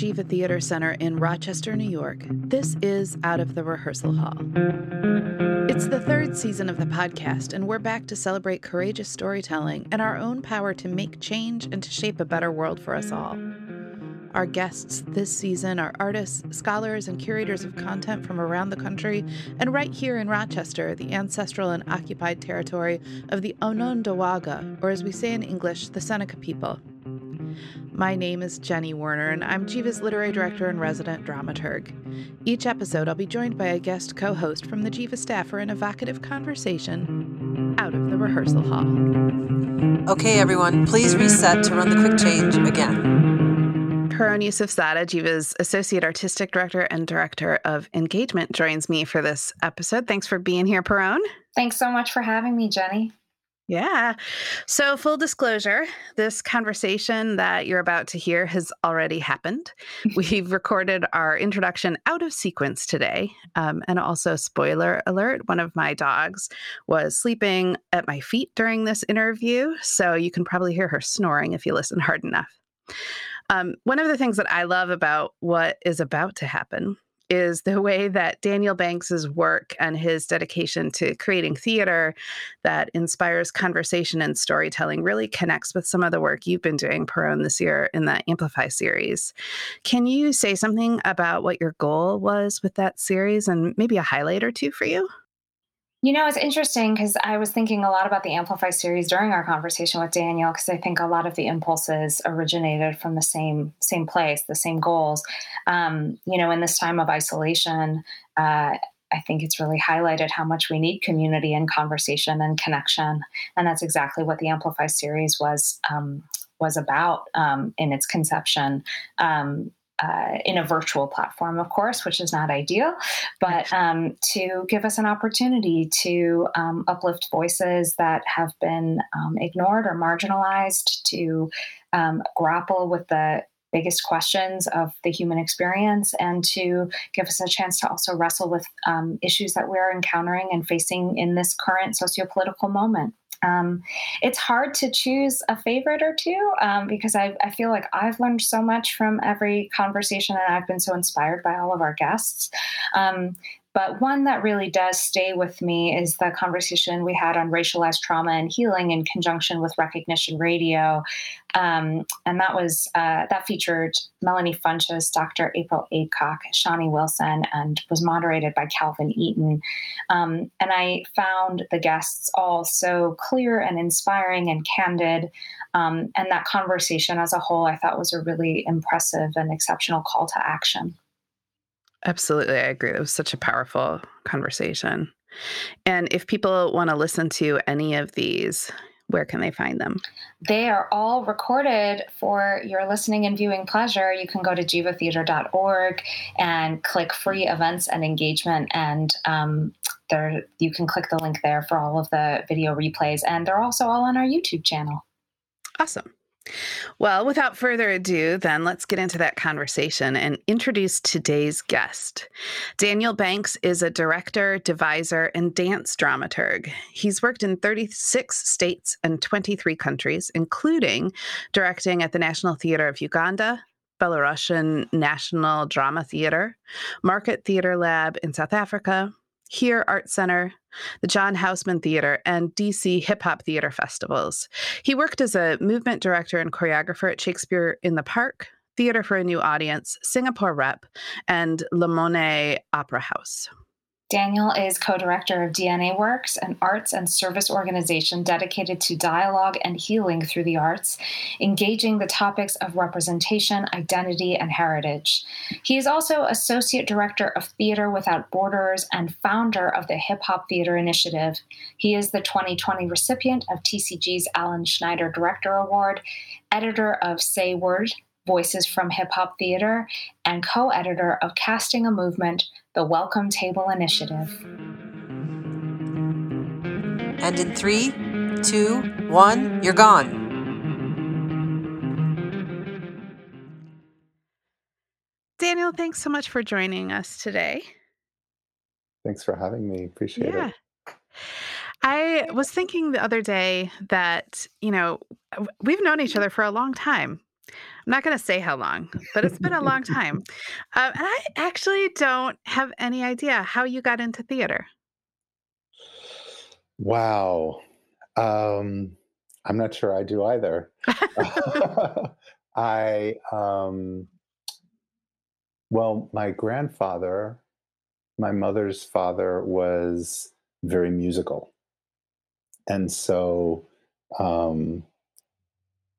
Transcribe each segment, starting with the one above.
Geva Theater Center in Rochester, New York, this is Out of the Rehearsal Hall. It's the third season of the podcast, and we're back to celebrate courageous storytelling and our own power to make change and to shape a better world for us all. Our guests this season are artists, scholars, and curators of content from around the country and right here in Rochester, the ancestral and occupied territory of the Onondaga, or as we say in English, the Seneca people. My name is Jenny Werner, and I'm Geva's literary director and resident dramaturg. Each episode, I'll be joined by a guest co host from the Geva staff for an evocative conversation out of the rehearsal hall. Okay, everyone, please reset to run the quick change again. Karan Yusuf Sada, Geva's Associate Artistic Director and Director of Engagement, joins me for this episode. Thanks for being here, Paron. Thanks so much for having me, Jenny. Yeah. So, full disclosure, this conversation that you're about to hear has already happened. We've recorded our introduction out of sequence today. Um, and also, spoiler alert one of my dogs was sleeping at my feet during this interview. So, you can probably hear her snoring if you listen hard enough. Um, one of the things that I love about what is about to happen is the way that Daniel Banks's work and his dedication to creating theater that inspires conversation and storytelling really connects with some of the work you've been doing, Paron, this year in the Amplify series. Can you say something about what your goal was with that series and maybe a highlight or two for you? You know, it's interesting because I was thinking a lot about the Amplify series during our conversation with Daniel because I think a lot of the impulses originated from the same same place, the same goals. Um, you know, in this time of isolation, uh, I think it's really highlighted how much we need community and conversation and connection, and that's exactly what the Amplify series was um, was about um, in its conception. Um, uh, in a virtual platform, of course, which is not ideal, but um, to give us an opportunity to um, uplift voices that have been um, ignored or marginalized, to um, grapple with the biggest questions of the human experience, and to give us a chance to also wrestle with um, issues that we're encountering and facing in this current sociopolitical moment. Um, it's hard to choose a favorite or two um, because I, I, feel like I've learned so much from every conversation and I've been so inspired by all of our guests. Um, but one that really does stay with me is the conversation we had on racialized trauma and healing in conjunction with Recognition Radio, um, and that was uh, that featured Melanie Funches, Dr. April Adcock, Shawnee Wilson, and was moderated by Calvin Eaton. Um, and I found the guests all so clear and inspiring and candid. Um, and that conversation as a whole, I thought was a really impressive and exceptional call to action. Absolutely. I agree. It was such a powerful conversation. And if people want to listen to any of these, where can they find them? They are all recorded for your listening and viewing pleasure. You can go to gevatheater.org and click free events and engagement, and um, there you can click the link there for all of the video replays. And they're also all on our YouTube channel. Awesome. Well, without further ado, then let's get into that conversation and introduce today's guest. Daniel Banks is a director, deviser, and dance dramaturg. He's worked in 36 states and 23 countries, including directing at the National Theatre of Uganda, Belarusian National Drama Theatre, Market Theatre Lab in South Africa, HERE Art Center, the John Houseman Theater, and DC Hip Hop Theater festivals. He worked as a movement director and choreographer at Shakespeare in the Park, Theater for a New Audience, Singapore Rep, and Le Monnaie Opera House. Daniel is co director of DNA Works, an arts and service organization dedicated to dialogue and healing through the arts, engaging the topics of representation, identity, and heritage. He is also associate director of Theater Without Borders and founder of the Hip Hop Theater Initiative. He is the 2020 recipient of TCG's Alan Schneider Director Award, editor of Say Word, Voices from Hip Hop Theater, and co editor of Casting a Movement, the Welcome Table Initiative. And in three, two, one, you're gone. Daniel, thanks so much for joining us today. Thanks for having me. Appreciate yeah. it. I was thinking the other day that, you know, we've known each other for a long time I'm not going to say how long, but it's been a long time. Um, and I actually don't have any idea how you got into theater. Wow. Um, I'm not sure I do either. I, um, well, my grandfather, my mother's father, was very musical. And so um,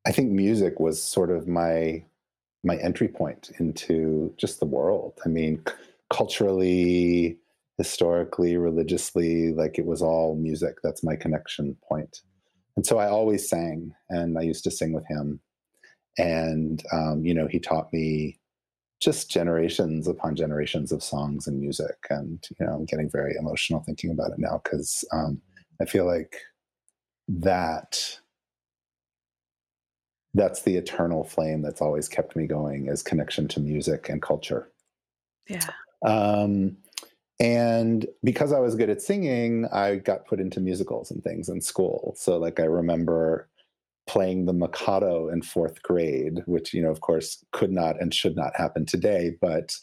I think music was sort of my my entry point into just the world. I mean, culturally, historically, religiously, like it was all music. That's my connection point. And so I always sang, and I used to sing with him. And um, you know, he taught me just generations upon generations of songs and music. And you know, I'm getting very emotional thinking about it now because um, I feel like that that's the eternal flame that's always kept me going is connection to music and culture. Yeah. Um, and because I was good at singing, I got put into musicals and things in school. So, like, I remember playing the Mikado in fourth grade, which, you know, of course, could not and should not happen today, but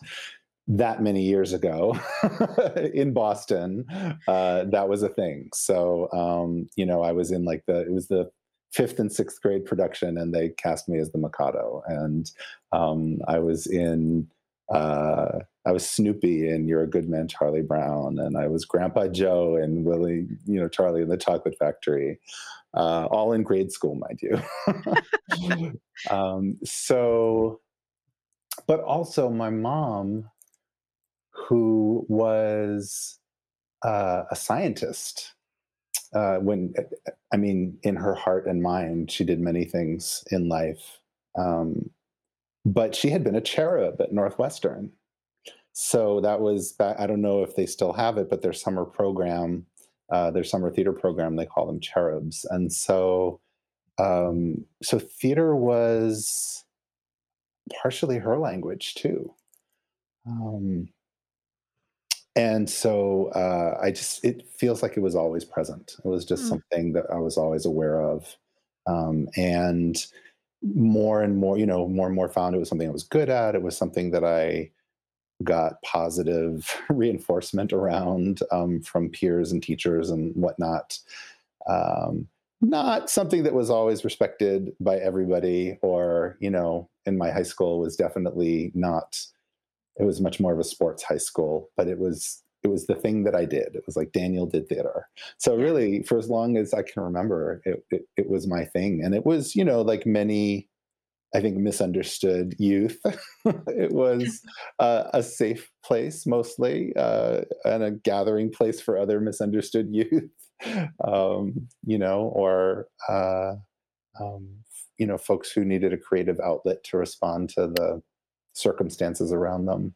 that many years ago in Boston, uh, that was a thing. So, um, you know, I was in like the, it was the fifth and sixth grade production, and they cast me as the Mikado. And um, I was in, uh, I was Snoopy in You're a Good Man, Charlie Brown, and I was Grandpa Joe and Willie, you know, Charlie in the Chocolate Factory, uh, all in grade school, mind you. um, so, but also my mom, who was uh, a scientist uh, when I mean, in her heart and mind, she did many things in life. Um, but she had been a cherub at Northwestern. So that was, I don't know if they still have it, but their summer program, uh, their summer theater program, they call them cherubs. And so, um, so theater was partially her language too. Um, and so uh, I just it feels like it was always present. It was just mm. something that I was always aware of, um, and more and more, you know, more and more found it was something I was good at. It was something that I got positive reinforcement around um, from peers and teachers and whatnot. Um, not something that was always respected by everybody, or you know, in my high school was definitely not it was much more of a sports high school, but it was it was the thing that I did. It was like Daniel did theater. So really, for as long as I can remember, it, it, it was my thing, and it was you know like many, I think misunderstood youth. it was uh, a safe place mostly, uh, and a gathering place for other misunderstood youth. um, you know, or uh, um, you know, folks who needed a creative outlet to respond to the circumstances around them.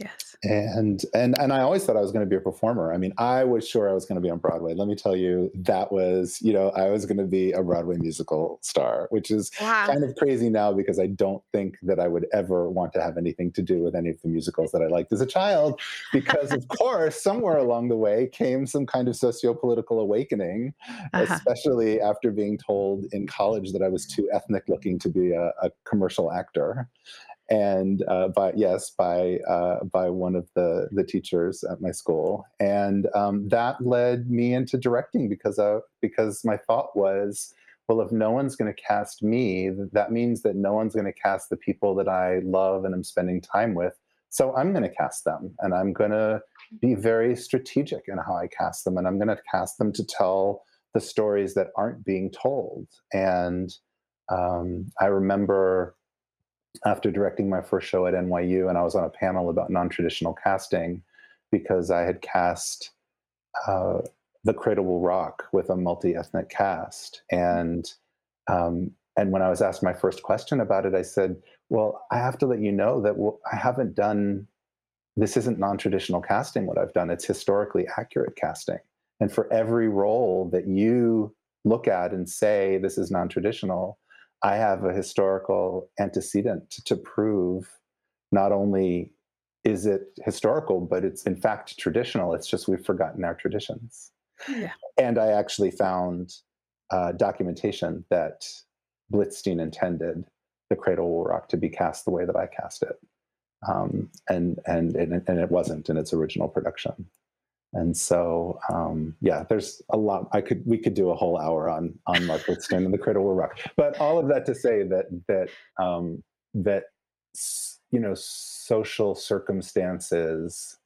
Yes. And and and I always thought I was going to be a performer. I mean, I was sure I was going to be on Broadway. Let me tell you, that was, you know, I was going to be a Broadway musical star, which is wow. kind of crazy now because I don't think that I would ever want to have anything to do with any of the musicals that I liked as a child because of course, somewhere along the way came some kind of socio-political awakening, uh-huh. especially after being told in college that I was too ethnic looking to be a, a commercial actor and uh, by yes by uh, by one of the the teachers at my school. And um, that led me into directing because because my thought was well if no one's going to cast me that means that no one's going to cast the people that i love and i'm spending time with. So i'm going to cast them and i'm going to be very strategic in how i cast them and i'm going to cast them to tell the stories that aren't being told. And um, i remember after directing my first show at NYU, and I was on a panel about non-traditional casting because I had cast uh, The Cradle Will Rock with a multi-ethnic cast, and um, and when I was asked my first question about it, I said, "Well, I have to let you know that I haven't done. This isn't non-traditional casting. What I've done, it's historically accurate casting, and for every role that you look at and say this is non-traditional." I have a historical antecedent to prove not only is it historical, but it's in fact traditional. It's just we've forgotten our traditions. Yeah. And I actually found uh, documentation that Blitzstein intended the Cradle Will Rock to be cast the way that I cast it, um, and and and and it wasn't in its original production. And so, um, yeah, there's a lot. I could we could do a whole hour on on Mark Witherspoon and the Cradle Will Rock. But all of that to say that that um, that you know social circumstances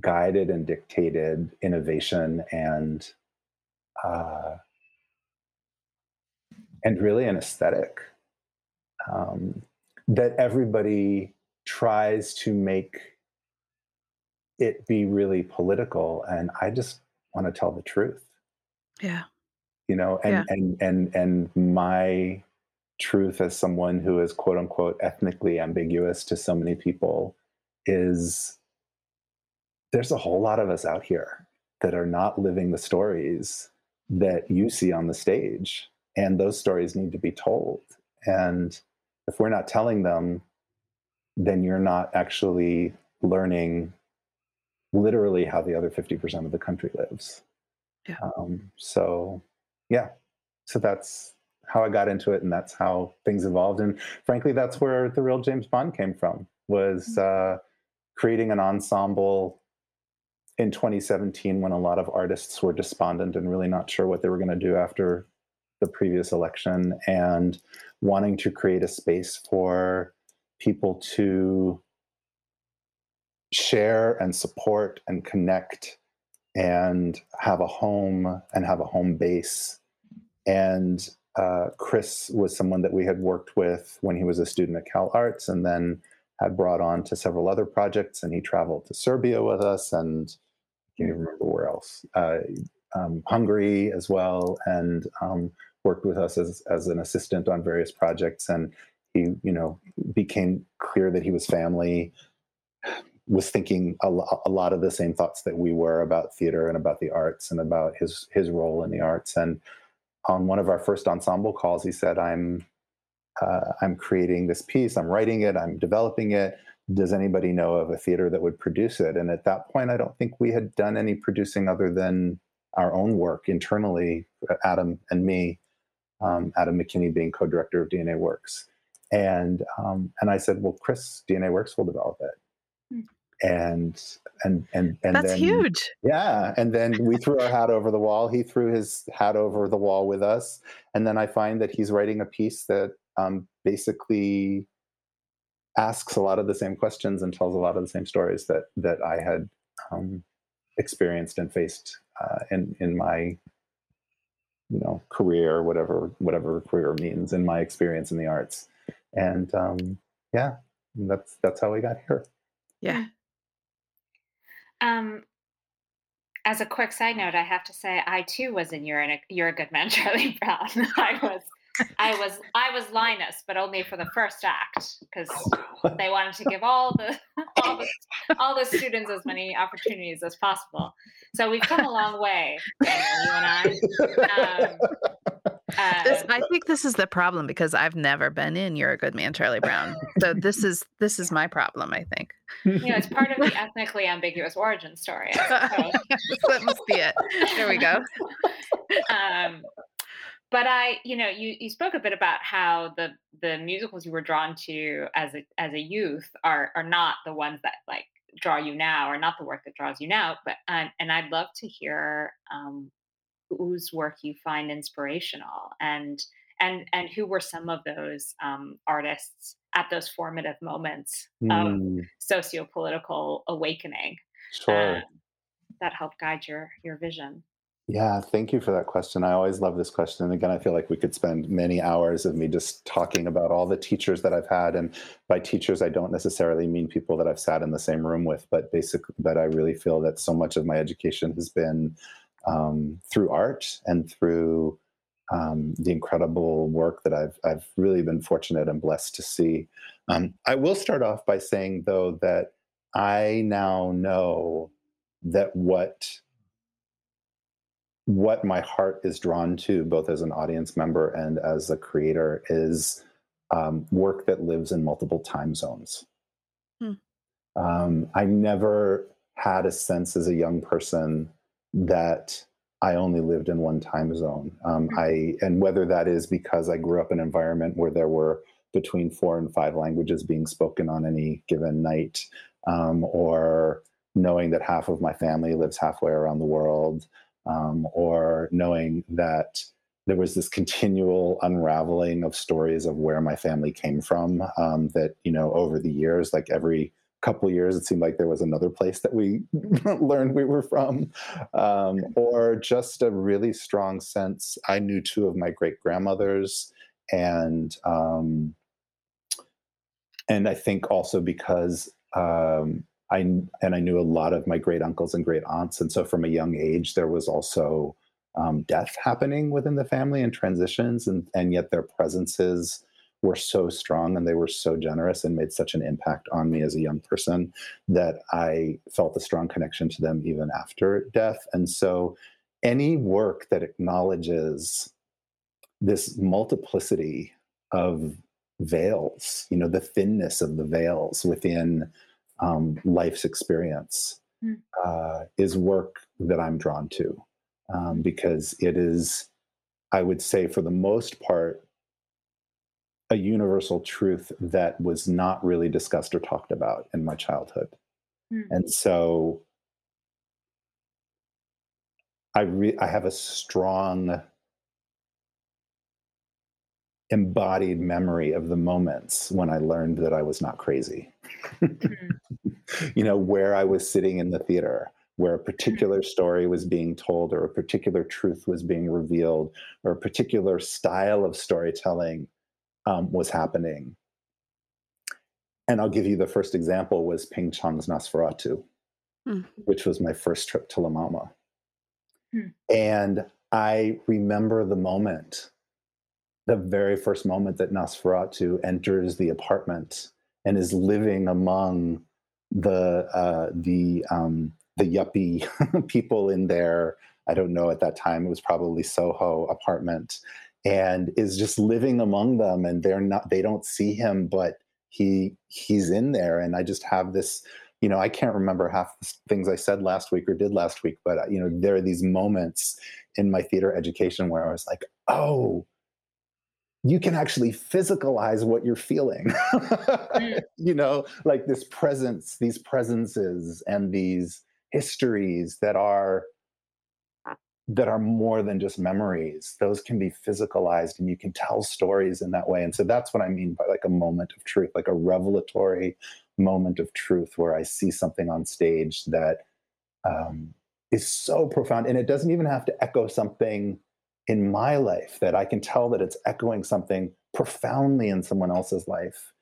guided and dictated innovation and uh, and really an aesthetic um, that everybody tries to make it be really political and i just want to tell the truth. Yeah. You know and yeah. and and and my truth as someone who is quote unquote ethnically ambiguous to so many people is there's a whole lot of us out here that are not living the stories that you see on the stage and those stories need to be told. And if we're not telling them then you're not actually learning literally how the other 50% of the country lives yeah. Um, so yeah so that's how i got into it and that's how things evolved and frankly that's where the real james bond came from was mm. uh, creating an ensemble in 2017 when a lot of artists were despondent and really not sure what they were going to do after the previous election and wanting to create a space for people to share and support and connect and have a home and have a home base and uh, chris was someone that we had worked with when he was a student at CalArts and then had brought on to several other projects and he traveled to serbia with us and can't even remember where else. Uh, um, Hungary as well, and um, worked with us as as an assistant on various projects. And he, you know, became clear that he was family. Was thinking a, a lot of the same thoughts that we were about theater and about the arts and about his his role in the arts. And on one of our first ensemble calls, he said, "I'm uh, I'm creating this piece. I'm writing it. I'm developing it does anybody know of a theater that would produce it? And at that point, I don't think we had done any producing other than our own work internally, Adam and me, um, Adam McKinney being co-director of DNA Works. And um, and I said, well, Chris, DNA Works will develop it. And and and and that's then, huge. Yeah, and then we threw our hat over the wall. He threw his hat over the wall with us, and then I find that he's writing a piece that um, basically asks a lot of the same questions and tells a lot of the same stories that that I had um, experienced and faced uh, in in my you know career, whatever whatever career means, in my experience in the arts, and um, yeah, that's that's how we got here. Yeah. Um, as a quick side note, I have to say I too was in You're, in a, You're a Good Man, Charlie Brown. I was I was I was Linus, but only for the first act because they wanted to give all the all the all the students as many opportunities as possible. So we've come a long way, Daniel, you and I. Um, uh, this, I think this is the problem because I've never been in "You're a Good Man, Charlie Brown." So this is this is my problem. I think. You know, it's part of the ethnically ambiguous origin story. that must be it. There we go. Um, but I, you know, you you spoke a bit about how the the musicals you were drawn to as a as a youth are are not the ones that like draw you now, or not the work that draws you now. But and and I'd love to hear um, whose work you find inspirational, and and and who were some of those um, artists at those formative moments mm. of hmm. socio-political awakening sure. um, that helped guide your your vision. Yeah, thank you for that question. I always love this question. And again, I feel like we could spend many hours of me just talking about all the teachers that I've had. And by teachers, I don't necessarily mean people that I've sat in the same room with, but basically, but I really feel that so much of my education has been um, through art and through um, the incredible work that I've I've really been fortunate and blessed to see. Um, I will start off by saying though that I now know that what what my heart is drawn to, both as an audience member and as a creator, is um, work that lives in multiple time zones. Hmm. Um, I never had a sense as a young person that I only lived in one time zone. Um, I and whether that is because I grew up in an environment where there were between four and five languages being spoken on any given night, um, or knowing that half of my family lives halfway around the world, um, or knowing that there was this continual unraveling of stories of where my family came from. Um, that you know, over the years, like every couple years, it seemed like there was another place that we learned we were from, um, or just a really strong sense. I knew two of my great grandmothers, and um, and I think also because um, I and I knew a lot of my great uncles and great aunts, and so from a young age there was also um, death happening within the family and transitions, and and yet their presences were so strong and they were so generous and made such an impact on me as a young person that I felt a strong connection to them even after death. And so, any work that acknowledges this multiplicity of veils, you know, the thinness of the veils within um, life's experience mm. uh, is work that I'm drawn to um, because it is, I would say, for the most part, a universal truth that was not really discussed or talked about in my childhood. Mm. And so I, re- I have a strong embodied memory of the moments when I learned that I was not crazy. mm-hmm. You know, where I was sitting in the theater, where a particular mm-hmm. story was being told, or a particular truth was being revealed, or a particular style of storytelling um, was happening. And I'll give you the first example was Ping Chong's Nosferatu, mm. which was my first trip to La Mama. Mm. And I remember the moment the very first moment that Nosferatu enters the apartment and is living among the uh, the um, the yuppie people in there. I don't know at that time it was probably Soho apartment, and is just living among them, and they're not they don't see him, but he he's in there, and I just have this. You know, I can't remember half the things I said last week or did last week, but uh, you know, there are these moments in my theater education where I was like, "Oh, you can actually physicalize what you're feeling mm. you know like this presence these presences and these histories that are that are more than just memories those can be physicalized and you can tell stories in that way. And so that's what i mean by like a moment of truth like a revelatory moment of truth where i see something on stage that um, is so profound. And it doesn't even have to echo something in my life that I can tell that it's echoing something profoundly in someone else's life,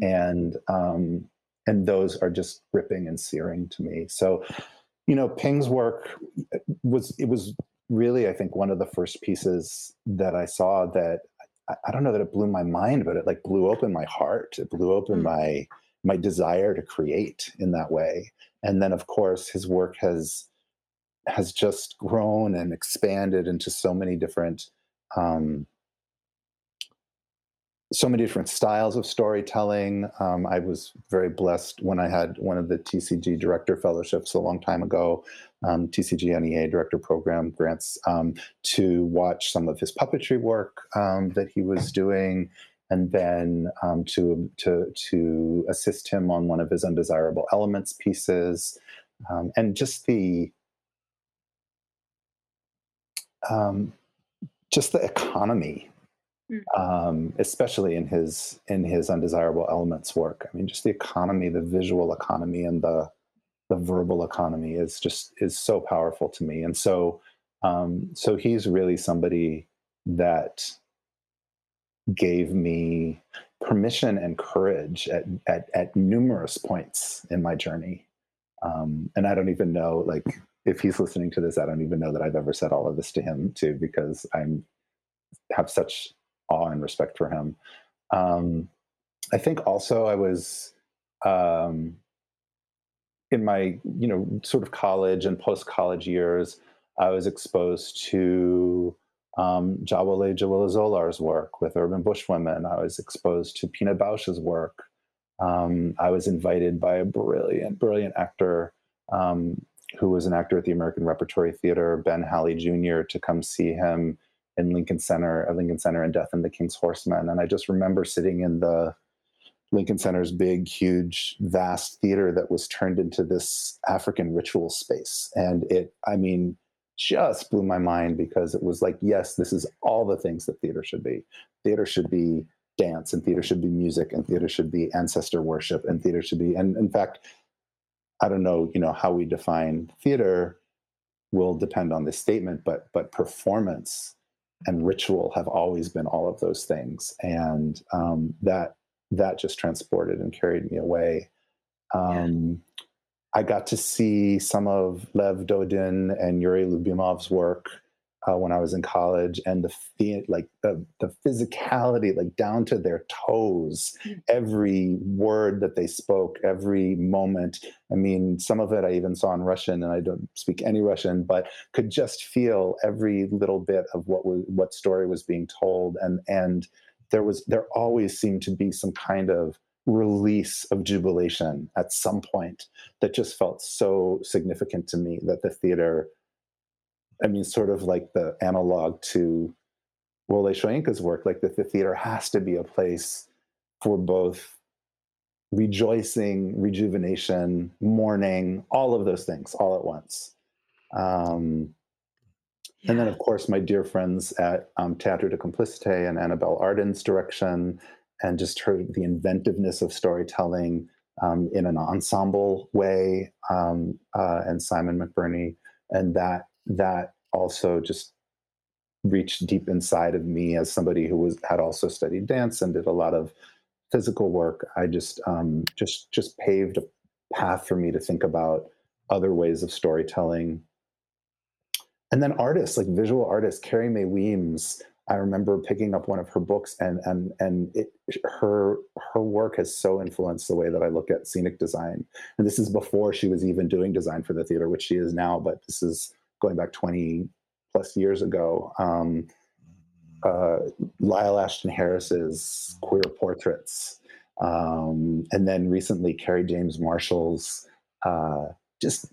and um, and those are just gripping and searing to me. So, you know, Ping's work was it was really I think one of the first pieces that I saw that I, don't know that it blew my mind, but it like blew open my heart. It blew open mm. my my desire to create in that way. And then, of course, his work has has just grown and expanded into so many different um, so many different styles of storytelling. Um, I was very blessed when I had one of the TCG director fellowships a long time ago, um, TCG NEA director program grants, um, to watch some of his puppetry work um, that he was doing, and then um, to to to assist him on one of his undesirable elements pieces, um, and just the just the economy. Um, especially in his in his undesirable elements work. I mean, just the economy, the visual economy, and the the verbal economy is just is so powerful to me. And so, um, so he's really somebody that gave me permission and courage at, at, at numerous points in my journey. Um, and I don't even know, like, if he's listening to this, I don't even know that I've ever said all of this to him too, because I'm have such awe and respect for him. Um, I think also I was um, in my you know sort of college and post college years. I was exposed to um, Jawole Zollar's work with Urban Bush Women. I was exposed to Pina Bausch's work. Um, I was invited by a brilliant, brilliant actor um, who was an actor at the American Repertory Theater, Ben Halley Jr., to come see him in Lincoln Center, at Lincoln Center and Death and the King's Horsemen. And I just remember sitting in the Lincoln Center's big, huge, vast theater that was turned into this African ritual space. And it, I mean, just blew my mind because it was like, yes, this is all the things that theater should be. Theater should be dance, and theater should be music, and theater should be ancestor worship, and theater should be, and in fact, I don't know, you know, how we define theater will depend on this statement, but but performance and ritual have always been all of those things, and um, that that just transported and carried me away. Um, yeah. I got to see some of Lev Dodin and Yuri Lubimov's work uh, when I was in college, and the like the the physicality, like down to their toes, mm-hmm. every word that they spoke, every moment. I mean, some of it I even saw in Russian, and I don't speak any Russian, but could just feel every little bit of what was what story was being told, and and there was there always seemed to be some kind of release of jubilation at some point that just felt so significant to me that the theater i mean sort of like the analog to Wole Soyinka's work like that the theater has to be a place for both rejoicing rejuvenation mourning all of those things all at once um, yeah. And then, of course, my dear friends at um, Teatro de Complicite and Annabel Arden's direction, and just her the inventiveness of storytelling um, in an ensemble way, um, uh, and Simon McBurney, and that that also just reached deep inside of me as somebody who was had also studied dance and did a lot of physical work. I just um, just just paved a path for me to think about other ways of storytelling and then artists like visual artists carrie mae weems i remember picking up one of her books and and and it, her her work has so influenced the way that i look at scenic design and this is before she was even doing design for the theater which she is now but this is going back 20 plus years ago um, uh, Lyle Ashton Harris's queer portraits, um, and then recently Kerry James Marshall's uh, just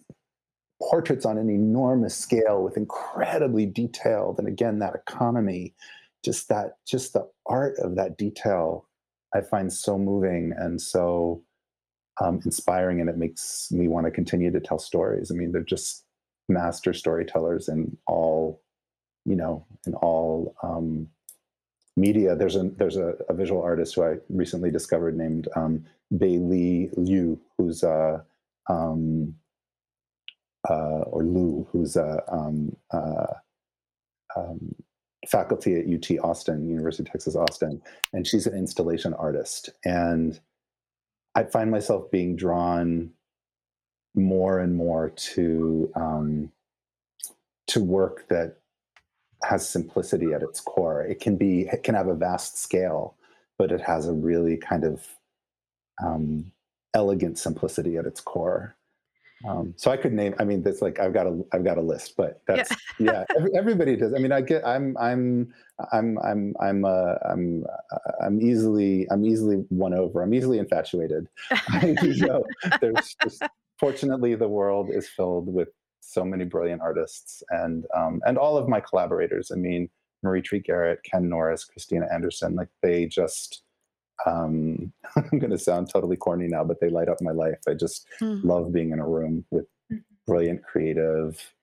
portraits on an enormous scale with incredibly detailed and again that economy just that just the art of that detail i find so moving and so um, inspiring and it makes me want to continue to tell stories. I mean they're just master storytellers in all you know in all um, media there's a there's a, a, visual artist who i recently discovered named um, Beili Liu who's a um, uh, or Lou, who's a um, uh, um, faculty at UT Austin, University of Texas Austin, and she's an installation artist. And I find myself being drawn more and more to um, to work that has simplicity at its core. It can be it can have a vast scale, but it has a really kind of um, elegant simplicity at its core. Um, so I could name. I mean, that's like I've got a I've got a list, but that's yeah. yeah every, everybody does. I mean, I get. I'm I'm I'm I'm I'm uh, I'm uh, I'm easily I'm easily won over. I'm easily infatuated. know, there's just fortunately the world is filled with so many brilliant artists and um, and all of my collaborators. I mean, Marie Treat Garrett, Ken Norris, Christina Anderson. Like they just um, I'm going to sound totally corny now, but they light up my life. I just mm. love being in a room with mm-hmm. brilliant, creative,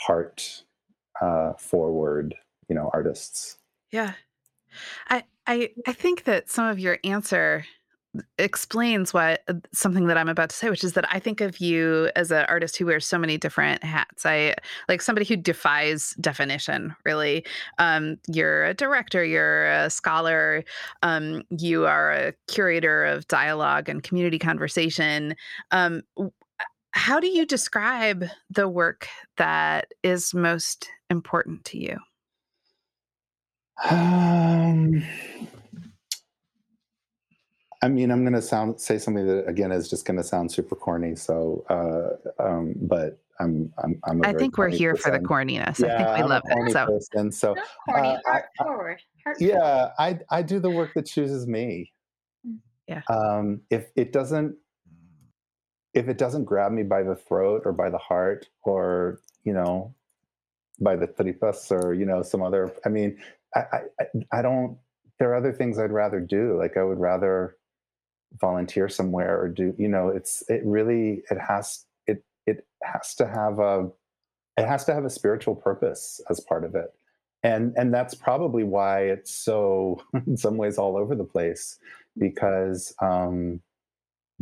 heart uh, forward, you know, artists. Yeah, I I I think that some of your answer explains what uh, something that I'm about to say, which is that I think of you as an artist who wears so many different hats. I like somebody who defies definition, really. Um, you're a director, you're a scholar, um, you are a curator of dialogue and community conversation. Um, how do you describe the work that is most important to you? Um, I mean, I'm going to sound say something that again is just going to sound super corny. So, uh, um, but I'm I'm, I'm I think we're here person. for the corniness. Yeah, I think we I'm love it. So, person, so corny, uh, heart I, forward. Heart yeah, I I do the work that chooses me. Mm, yeah. Um, if it doesn't, if it doesn't grab me by the throat or by the heart or you know by the tripas or you know some other i mean I, I i don't there are other things i'd rather do like i would rather volunteer somewhere or do you know it's it really it has it it has to have a it has to have a spiritual purpose as part of it. And and that's probably why it's so in some ways all over the place because um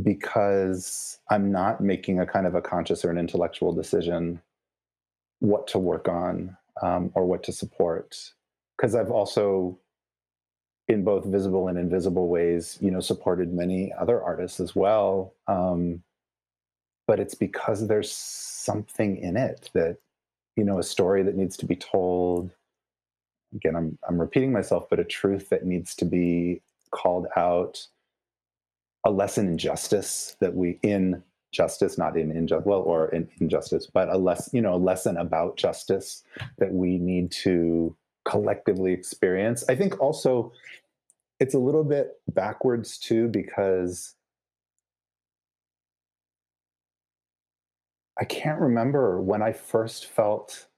because i'm not making a kind of a conscious or an intellectual decision what to work on um, or what to support. Because i've also in both visible and invisible ways you know supported many other artists as well. Um, but it's because there's something in it that you know a story that needs to be told. Again i'm i'm repeating myself but a truth that needs to be called out. A lesson in justice that we in justice not in injustice well or in injustice but a less you know a lesson about justice that we need to collectively experience. I think also it's a little bit backwards too because i can't remember when i first felt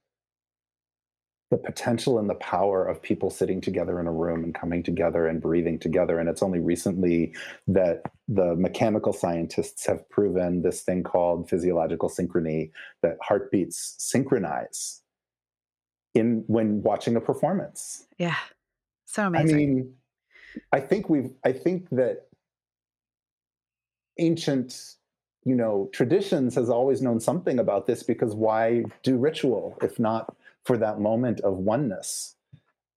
the potential and the power of people sitting together in a room and coming together and breathing together. And it's only recently that the mechanical scientists have proven this thing called physiological synchrony that heartbeats synchronize in when watching a performance. Yeah. So amazing. I mean, I think we've I think that ancient you know traditions has always known something about this because why do ritual if not for that moment of oneness.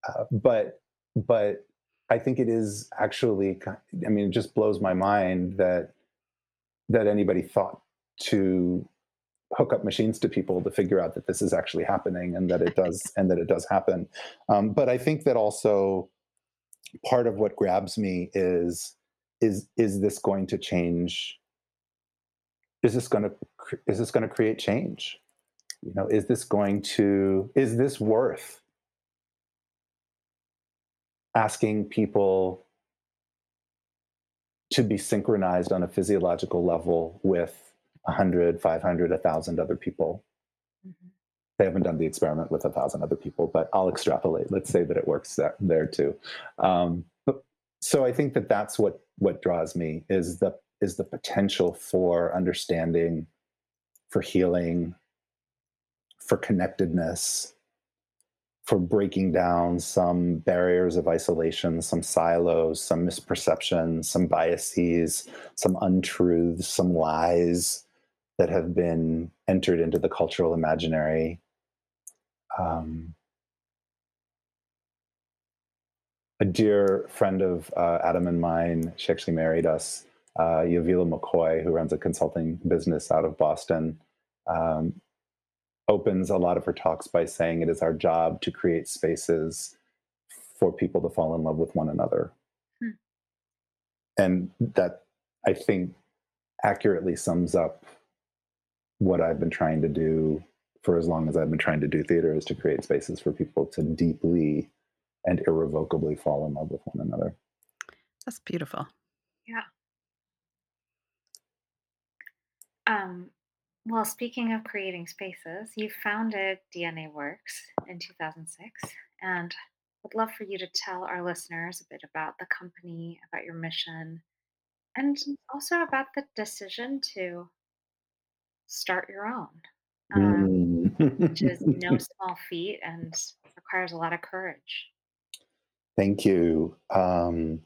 Uh, but but I think it is actually. I mean, it just blows my mind that that anybody thought to hook up machines to people to figure out that this is actually happening and that it does and that it does happen. Um, but I think that also part of what grabs me is is is this going to change? Is this going to is this going to create change? you know is this going to is this worth asking people to be synchronized on a physiological level with 100 500 1000 other people mm-hmm. They haven't done the experiment with a thousand other people but i'll extrapolate let's say that it works there, too um, but, so i think that that's what what draws me is the is the potential for understanding for healing for connectedness, for breaking down some barriers of isolation, some silos, some misperceptions, some biases, some untruths, some lies that have been entered into the cultural imaginary. Um, a dear friend of uh, Adam and mine, she actually married us, uh, Yavilah McCoy, who runs a consulting business out of Boston. Um, opens a lot of her talks by saying it is our job to create spaces for people to fall in love with one another. Hmm. And that I think accurately sums up what I've been trying to do for as long as I've been trying to do theater is to create spaces for people to deeply and irrevocably fall in love with one another. That's beautiful. Yeah. Um, well, speaking of creating spaces, you founded DNA Works in 2006, and would love for you to tell our listeners a bit about the company, about your mission, and also about the decision to start your own, um, which is no mm. small feat and requires a lot of courage. Thank you. Um,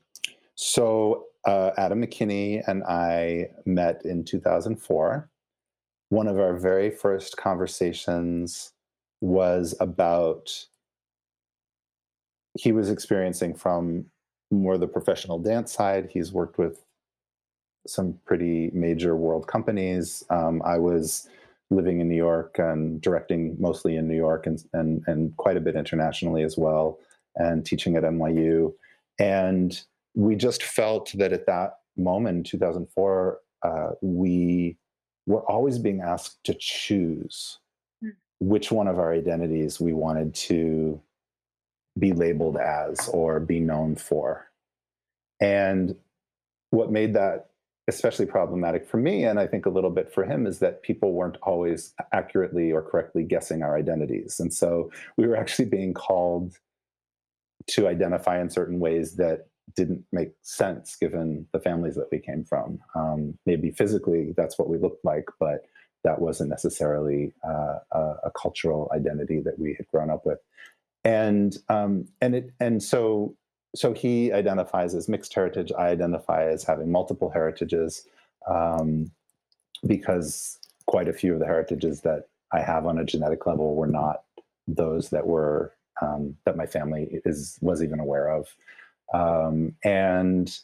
so, uh, Adam McKinney and I met in 2004 one of our very first conversations was about he was experiencing from more the professional dance side. He's worked with some pretty major world companies. Um, I was living in New York and directing mostly in New York and, and, and quite a bit internationally as well, and teaching at NYU. And we just felt that at that moment, in 2004, uh, we we're always being asked to choose mm. which one of our identities we wanted to be labeled as or be known for. And what made that especially problematic for me, and I think a little bit for him, is that people weren't always accurately or correctly guessing our identities. And so we were actually being called to identify in certain ways that didn't make sense given the families that we came from. Um, maybe physically that's what we looked like, but that wasn't necessarily uh, a, a, cultural identity that we had grown up with. And um, and it and so so he identifies as mixed heritage. I identify as having multiple heritages um, because quite a few of the heritages that I have on a genetic level were not those that were um, that my family is was even aware of, um, and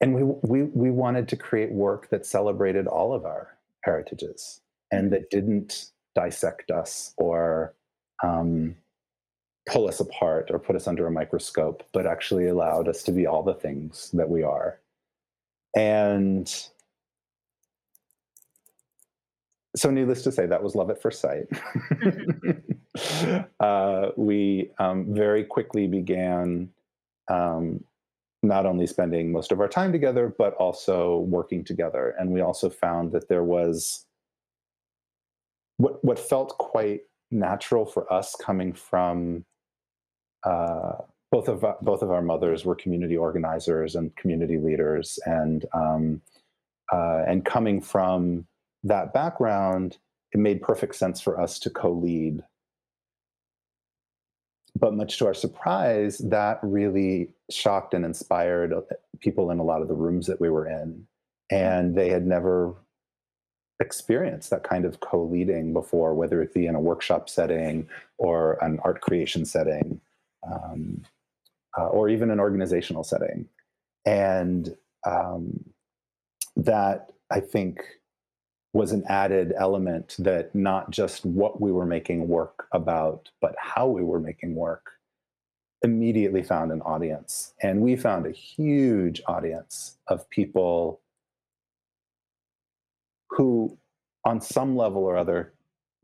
and we, we we wanted to create work that celebrated all of our heritages and that didn't dissect us or um, pull us apart or put us under a microscope, but actually allowed us to be all the things that we are. And so, needless to say, that was love at first sight. uh, we um, very quickly began um, not only spending most of our time together, but also working together. And we also found that there was what, what felt quite natural for us coming from uh, both of both of our mothers were community organizers and community leaders, and um, uh, and coming from that background, it made perfect sense for us to co-lead. But much to our surprise, that really shocked and inspired uh, people in a lot of the rooms that we were in, and they had never experienced that kind of co-leading before, whether it be in a workshop setting or an art creation setting um, uh, or even an organizational setting. And um, that I think was an added element that not just what we were making work about, but how we were making work immediately found an audience. And we found a huge audience of people who, on some level or other,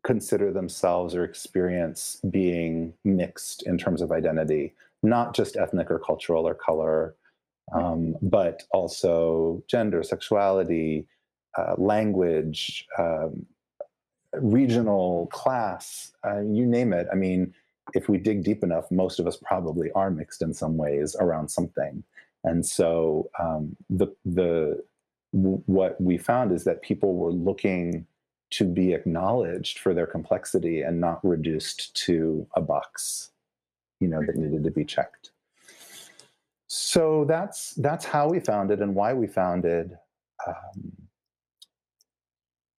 consider themselves or experience being mixed in terms of identity, not just ethnic or cultural or color, um, but also gender, sexuality, uh, language, um, regional class, uh, you name it. I mean, if we dig deep enough, most of us probably are mixed in some ways around something. And so um, the the what we found is that people were looking to be acknowledged for their complexity and not reduced to a box you know that needed to be checked. So that's that's how we founded and why we founded um,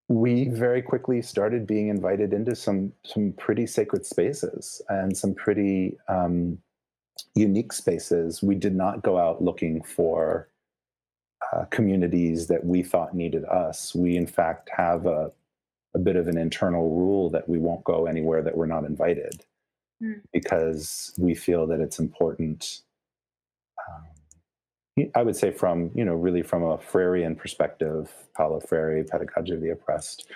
we very quickly started being invited into some some pretty sacred spaces and some pretty um, unique spaces. We did not go out looking for uh, communities that we thought needed us. We in fact have a a bit of an internal rule that we won't go anywhere that we're not invited mm. because we feel that it's important um, i would say from you know really from a freirean perspective paulo freire pedagogy of the oppressed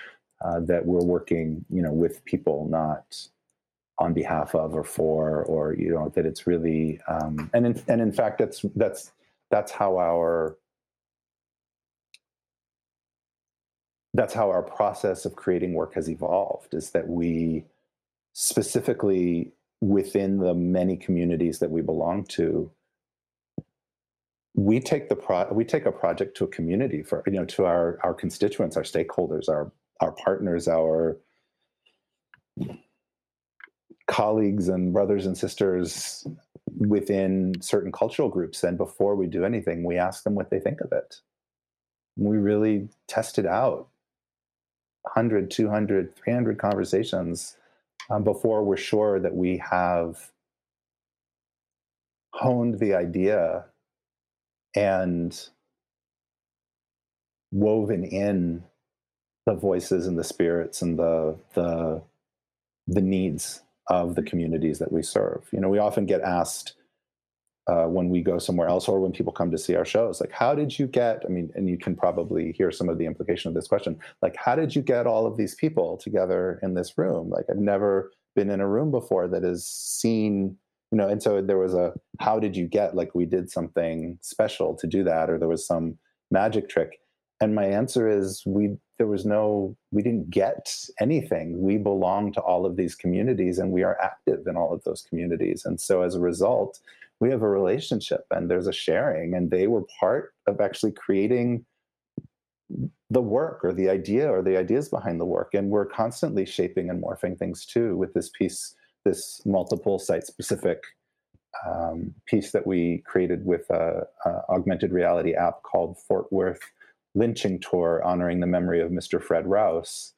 uh, that we're working you know with people not on behalf of or for or you know that it's really um, and in, and in fact that's that's that's how our that's how our process of creating work has evolved is that we specifically within the many communities that we belong to we take the pro we take a project to a community for you know to our our constituents our stakeholders our our partners our colleagues and brothers and sisters within certain cultural groups. And before we do anything we ask them what they think of it. We really test it out 100, 200, 300 conversations um, before we're sure that we have honed the idea and woven in the voices and the spirits and the the the needs of the communities that we serve. You know, we often get asked uh, when we go somewhere else or when people come to see our shows. Like how did you get i mean and you can probably hear some of the implication of this question like how did you get all of these people together in this room? Like i've never been in a room before that has seen you know and so there was a how did you get like we did something special to do that or there was some magic trick. And my answer is we there was no we didn't get anything. We belong to all of these communities and we are active in all of those communities. And so as a result we have a relationship and there's a sharing and they were part of actually creating the work or the idea or the ideas behind the work and we're constantly shaping and morphing things too with this piece this multiple site specific um, piece that we created with a, a augmented reality app called fort worth lynching tour honoring the memory of Mr. Fred Rouse.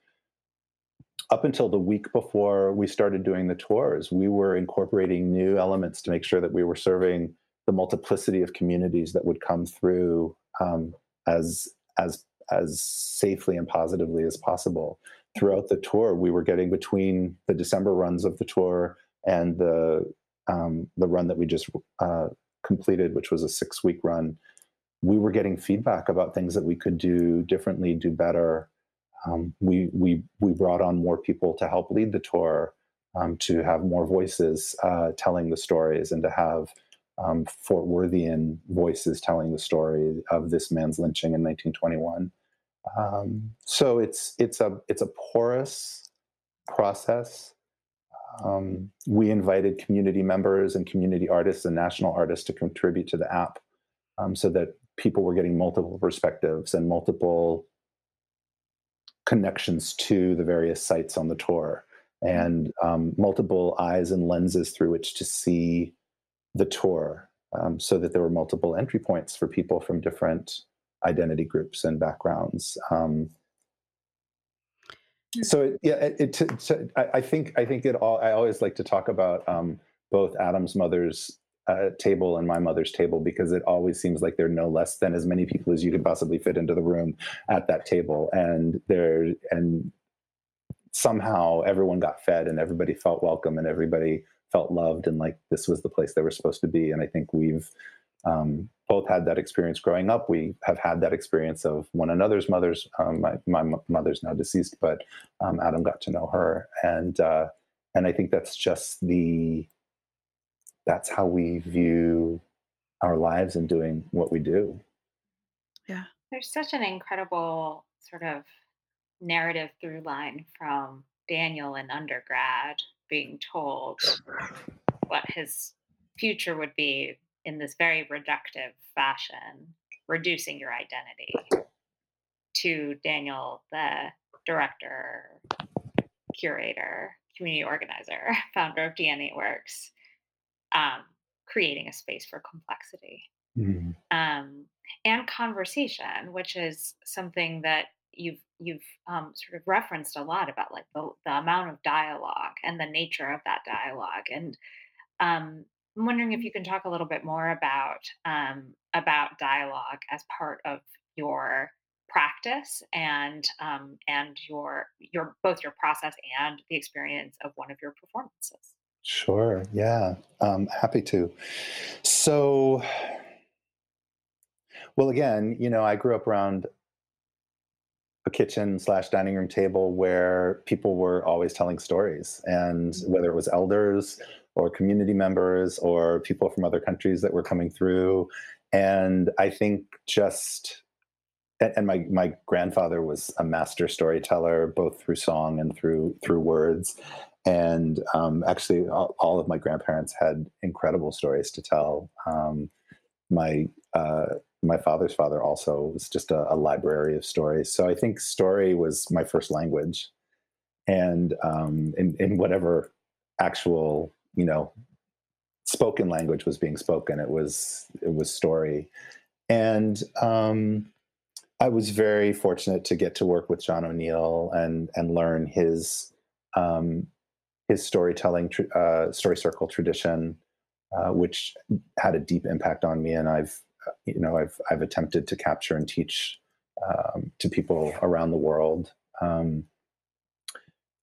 Up until the week before we started doing the tours, we were incorporating new elements to make sure that we were serving the multiplicity of communities that would come through um, as as as safely and positively as possible. Throughout the tour, we were getting between the December runs of the tour and the um, the run that we just uh, completed, which was a six week run we were getting feedback about things that we could do differently, do better. Um, we we we brought on more people to help lead the tour, um, to have more voices uh, telling the stories, and to have um, Fort Worthian voices telling the story of this man's lynching in 1921. Um, so it's it's a it's a porous process. Um, we invited community members and community artists and national artists to contribute to the app, um, so that people were getting multiple perspectives and multiple connections to the various sites on the tour mm-hmm. and um, multiple eyes and lenses through which to see the tour um, so that there were multiple entry points for people from different identity groups and backgrounds um, hmm. so it, yeah it, it, I, I, think i think it all i always like to talk about um, both adam's mother's uh, table and my mother's table because it always seems like there are no less than as many people as you could possibly fit into the room at that table. And there and somehow everyone got fed and everybody felt welcome and everybody felt loved and like this was the place they were supposed to be. And i think we've um, both had that experience growing up. We have had that experience of one another's mothers. Um, my, my mother's now deceased but um, adam got to know her. And uh, and i think that's just the that's how we view our lives and doing what we do. Yeah. There's such an incredible sort of narrative through line from Daniel in undergrad being told what his future would be in this very reductive fashion, reducing your identity, to Daniel, the director, curator, community organizer, founder of DNA Works, um, creating a space for complexity mm-hmm. um, and conversation, which is something that you've you've um, sort of referenced a lot about, like the, the amount of dialogue and the nature of that dialogue. And um, I'm wondering if you can talk a little bit more about um, about dialogue as part of your practice and um, and your your both your process and the experience of one of your performances. Sure. Yeah. Um, happy to. So, well, again, you know, I grew up around a kitchen slash dining room table where people were always telling stories, and mm-hmm. whether it was elders or community members or people from other countries that were coming through, and I think just and my my grandfather was a master storyteller both through song and through through words and um, actually all, all, of my grandparents had incredible stories to tell. Um, my uh, my father's father also was just a, a, library of stories. So i think story was my first language. And um, in, in whatever actual you know spoken language was being spoken it was it was story. And um, i was very fortunate to get to work with john o'neal and and learn his um, his storytelling uh, story circle tradition, uh, which had a deep impact on me, and I've you know I've I've attempted to capture and teach um, to people around the world, um,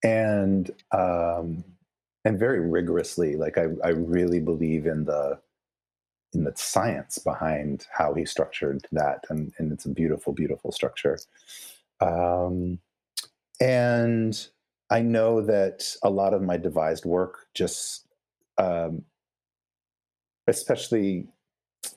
and um, and very rigorously. Like I I really believe in the in the science behind how he structured that, and and it's a beautiful beautiful structure. Um, and I know that a lot of my devised work just um, especially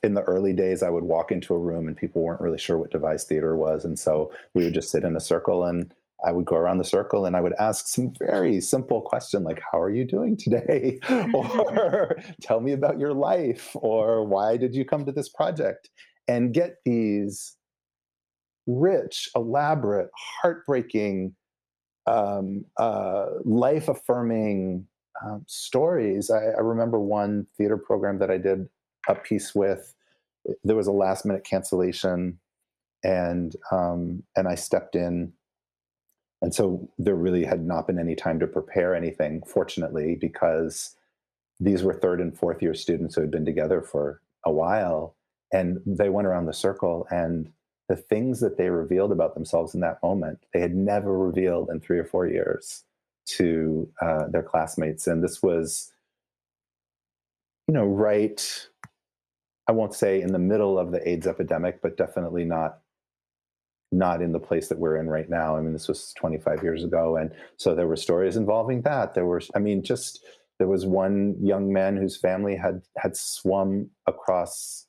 in the early days, I would walk into a room and people weren't really sure what devised theater was. And so we would just sit in a circle and I would go around the circle and I would ask some very simple question like, How are you doing today? or tell me about your life, or why did you come to this project? And get these rich, elaborate, heartbreaking, um, uh, life affirming um, stories. I, I remember one theater program that I did a piece with. There was a last minute cancellation, and um, and I stepped in, and so there really had not been any time to prepare anything. Fortunately, because these were third and fourth year students who had been together for a while, and they went around the circle and the things that they revealed about themselves in that moment they had never revealed in three or four years to uh, their classmates. And this was you know right i won't say in the middle of the aids epidemic but definitely not not in the place that we're in right now. I mean this was 25 years ago and so there were stories involving that. There were i mean just there was one young man whose family had had swum across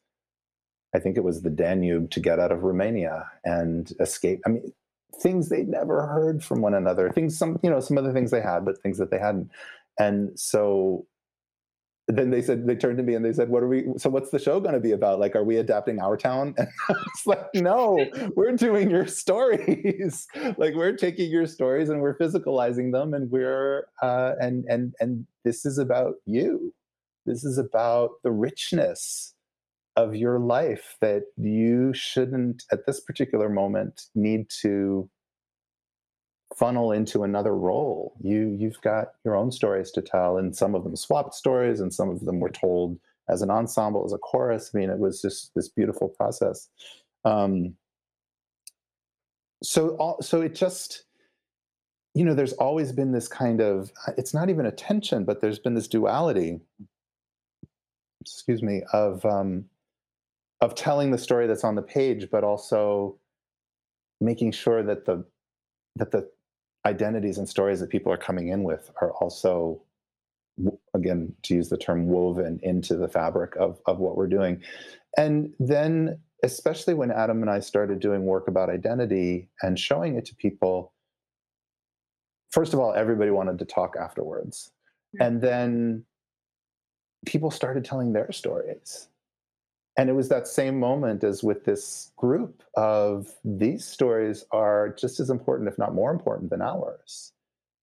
I think it was the Danube to get out of Romania and escape. I mean, things they'd never heard from one another. Things, some you know, some other things they had, but things that they hadn't. And so then they said they turned to me and they said, "What are we? So what's the show going to be about? Like, are we adapting our town?" And I was like, "No, we're doing your stories. like, we're taking your stories and we're physicalizing them, and we're uh, and and and this is about you. This is about the richness." Of your life that you shouldn't at this particular moment need to funnel into another role. You you've got your own stories to tell and some of them swapped stories and some of them were told as an ensemble as a chorus. I mean it was just this beautiful process. Um, so all, so it just you know there's always been this kind of it's not even a tension but there's been this duality excuse me of um, of telling the story that's on the page, but also making sure that the that the identities and stories that people are coming in with are also again to use the term woven into the fabric of of what we're doing. And then especially when adam and i started doing work about identity and showing it to people first of all everybody wanted to talk afterwards. Mm-hmm. and then people started telling their stories and it was that same moment as with this group of these stories are just as important if not more important than ours.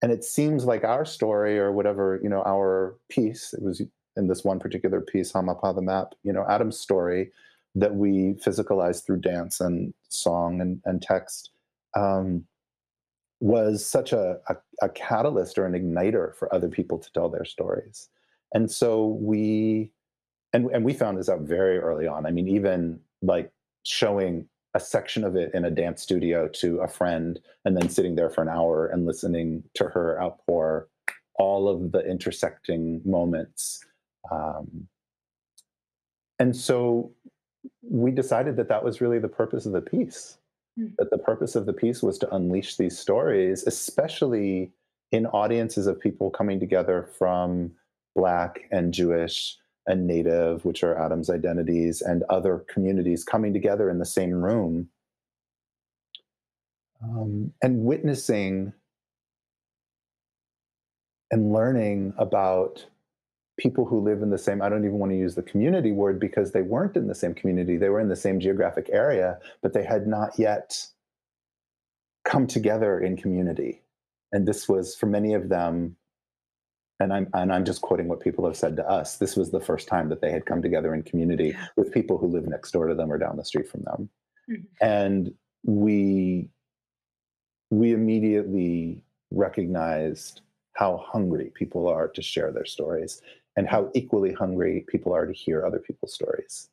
And it seems like our story or whatever you know our piece it was in this one particular piece hamapa the map you know adam's story that we physicalized through dance and song and, and text um, was such a, a, a catalyst or an igniter for other people to tell their stories. And so we and and we found this out very early on. I mean, even like showing a section of it in a dance studio to a friend and then sitting there for an hour and listening to her outpour all of the intersecting moments um, and so we decided that that was really the purpose of the piece mm. that the purpose of the piece was to unleash these stories especially in audiences of people coming together from black and jewish and native, which are Adam's identities, and other communities coming together in the same room. Um, and witnessing and learning about people who live in the same i don't even want to use the community word because they weren't in the same community they were in the same geographic area but they had not yet come together in community. And this was for many of them and I'm and I'm just quoting what people have said to us. This was the first time that they had come together in community with people who live next door to them or down the street from them, mm-hmm. and we we immediately recognized how hungry people are to share their stories and how equally hungry people are to hear other people's stories.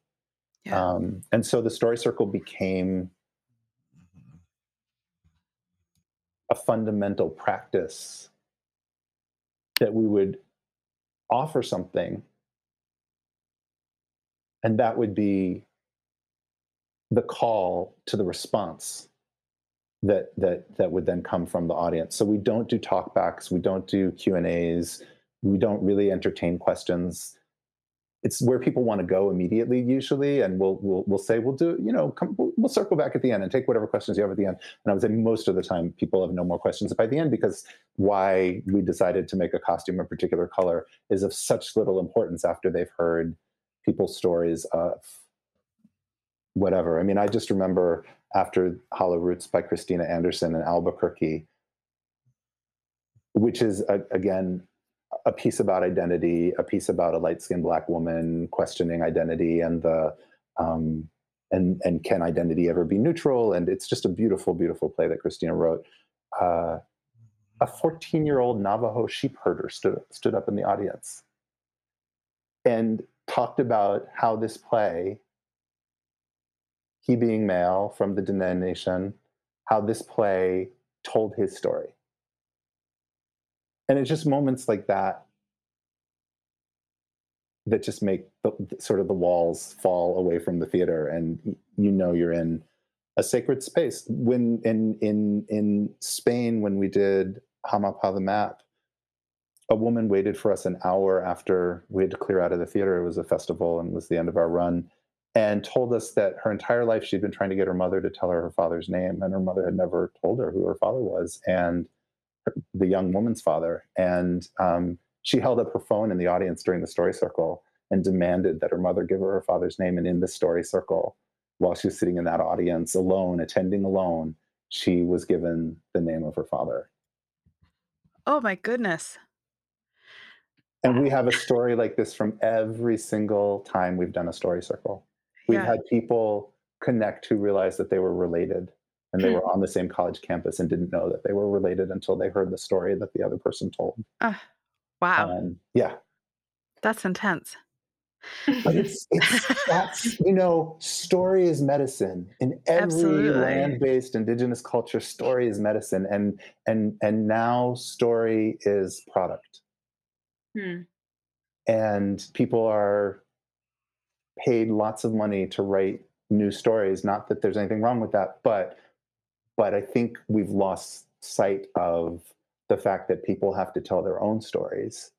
Yeah. Um, and so the story circle became a fundamental practice that we would offer something and that would be the call to the response that that that would then come from the audience. So we don't do talkbacks we don't do q and a's we don't really entertain questions it's where people want to go immediately usually and we'll we'll, we'll say we'll do you know come, we'll, we'll, circle back at the end and take whatever questions you have at the end. And i would say most of the time people have no more questions by the end because why we decided to make a costume a particular color is of such little importance after they've heard people's stories of whatever. I mean i just remember after hollow roots by christina anderson in albuquerque which is again a piece about identity, a piece about a light skinned black woman questioning identity and the um, and and can identity ever be neutral? And it's just a beautiful, beautiful play that Christina wrote. Uh, a 14 year old Navajo sheep herder stood stood up in the audience and talked about how this play, he being male from the Diné Nation, how this play told his story and it's just moments like that that just make the, sort of the walls fall away from the theater and you know you're in a sacred space. When in in in spain when we did Hamapa the map a woman waited for us an hour after we had to clear out of the theater. It was a festival and was the end of our run and told us that her entire life she'd been trying to get her mother to tell her her father's name and her mother had never told her who her father was. And the young woman's father. And um, she held up her phone in the audience during the story circle and demanded that her mother give her her father's name. And in the story circle, while she was sitting in that audience alone, attending alone, she was given the name of her father. Oh my goodness. And we have a story like this from every single time we've done a story circle. We've yeah. had people connect who realized that they were related and they hmm. were on the same college campus and didn't know that they were related until they heard the story that the other person told. Uh, wow. Um, yeah. That's intense. But it's, it's that's you know, story is medicine in every land-based indigenous culture. Story is medicine, and and and now story is product. Hmm. And people are paid lots of money to write new stories. Not that there's anything wrong with that, but but I think we've lost sight of the fact that people have to tell their own stories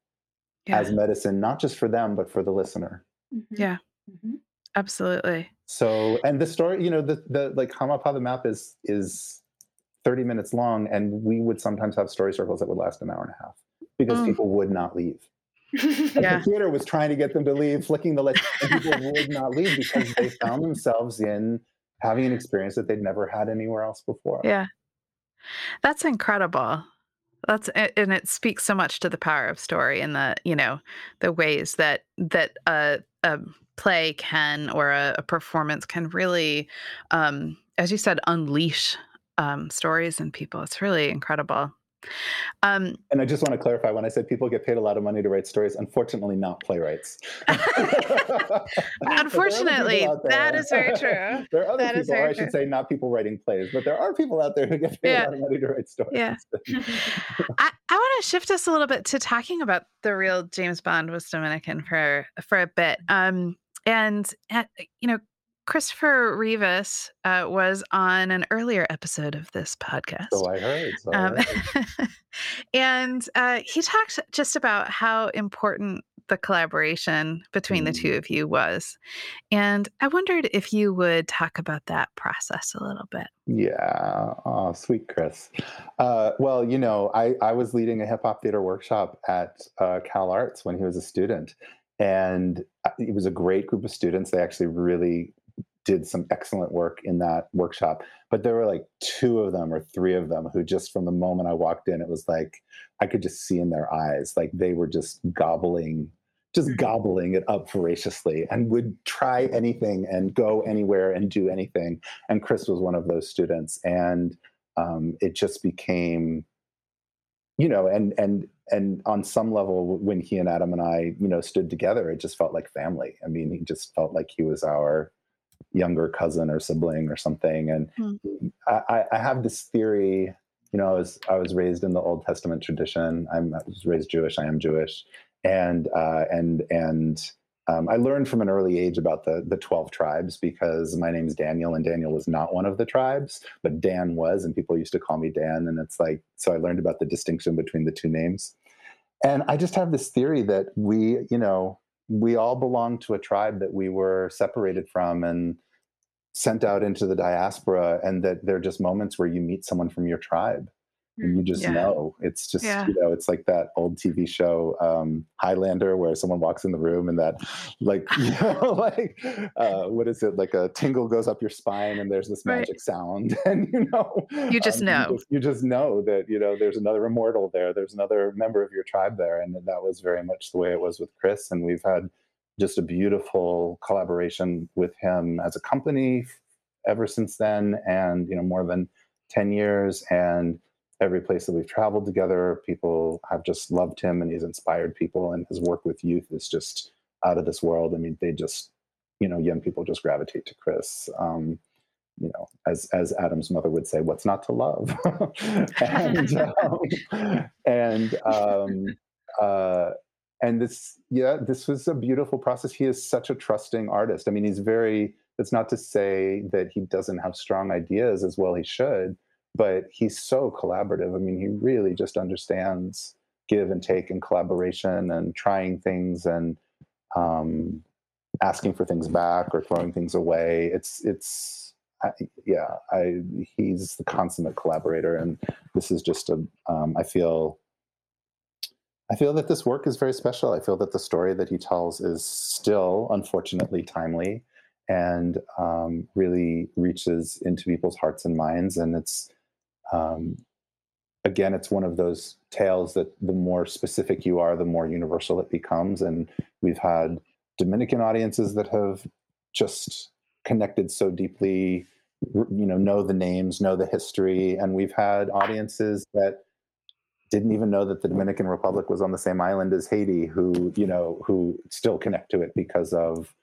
yeah. as medicine, not just for them, but for the listener. Mm-hmm. Yeah, mm-hmm. absolutely. So, and the story, you know, the, the like Hamapa the map is, is 30 minutes long. And we would sometimes have story circles that would last an hour and a half because mm. people would not leave. yeah. The theater was trying to get them to leave, flicking the lights, and people would not leave because they found themselves in having an experience that they'd never had anywhere else before. Yeah. That's incredible. That's and it speaks so much to the power of story and the, you know, the ways that that a, a play can or a, a performance can really um as you said unleash um, stories in people. It's really incredible. Um, and I just want to clarify when I said people get paid a lot of money to write stories, unfortunately, not playwrights. unfortunately, that is very true. there are other that people, or I should true. say, not people writing plays, but there are people out there who get paid yeah. a lot of money to write stories. Yeah. I, I want to shift us a little bit to talking about the real James Bond was Dominican for for a bit. Um, and, and you know, Christopher Rivas uh, was on an earlier episode of this podcast. So I heard. So um, I heard. and uh, he talked just about how important the collaboration between mm. the two mm. of you was. And I wondered if you would talk about that process a little bit. Yeah. Oh, sweet Chris. Uh, well, you know, I, I was leading a hip hop theater workshop at uh, CalArts when he was a student. And uh, it was a great group of students. They actually really did some excellent work in that workshop. But there were like two of them or three of them who just from the moment I walked in, it was like I could just see in their eyes, like they were just gobbling, just mm-hmm. gobbling it up voraciously and would try anything and go anywhere and do anything. And Chris was one of those students. And um, it just became you know and and and on some level when he and adam and i you know stood together it just felt like family i mean he just felt like he was our younger cousin or sibling or something. And mm. I, I, have this theory. You know, I was I was raised in the Old Testament tradition. I'm, I was raised Jewish. I am Jewish, and uh, and and um, I learned from an early age about the the twelve tribes because my name's Daniel, and Daniel was not one of the tribes, but Dan was, and people used to call me Dan. And it's like so I learned about the distinction between the two names. And I just have this theory that we, you know, we all belong to a tribe that we were separated from and sent out into the diaspora and that there are just moments where you meet someone from your tribe you just Yeah. know it's just Yeah. you know it's like that old tv show um highlander where someone walks in the room and that like you know like uh what is it like a tingle goes up your spine and there's this Right. magic sound and you know You just um, know. you just, you just know that you know there's another immortal there there's another member of your tribe there and that was very much the way it was with chris and we've had just a beautiful collaboration with him as a company ever since then and you know more than 10 years and every place that we've traveled together people have just loved him and he's inspired people and his work with youth is just out of this world. I mean they just you know young people just gravitate to chris um, you know as as adam's mother would say what's not to love? And um, and um, uh, and this yeah this was a beautiful process. He is such a trusting artist. I mean he's very it's not to say that he doesn't have strong ideas as well he should but he's so collaborative i mean he really just understands give and take and collaboration and trying things and um, asking for things back or throwing things away it's it's I, yeah i he's the consummate collaborator and this is just a um, i feel I feel that this work is very special. I feel that the story that he tells is still, unfortunately, timely and um, really reaches into people's hearts and minds. And it's, um, again, it's one of those tales that the more specific you are, the more universal it becomes. And we've had Dominican audiences that have just connected so deeply, you know, know the names, know the history. And we've had audiences that didn't even know that the Dominican Republic was on the same island as Haiti, who you know who still connect to it because of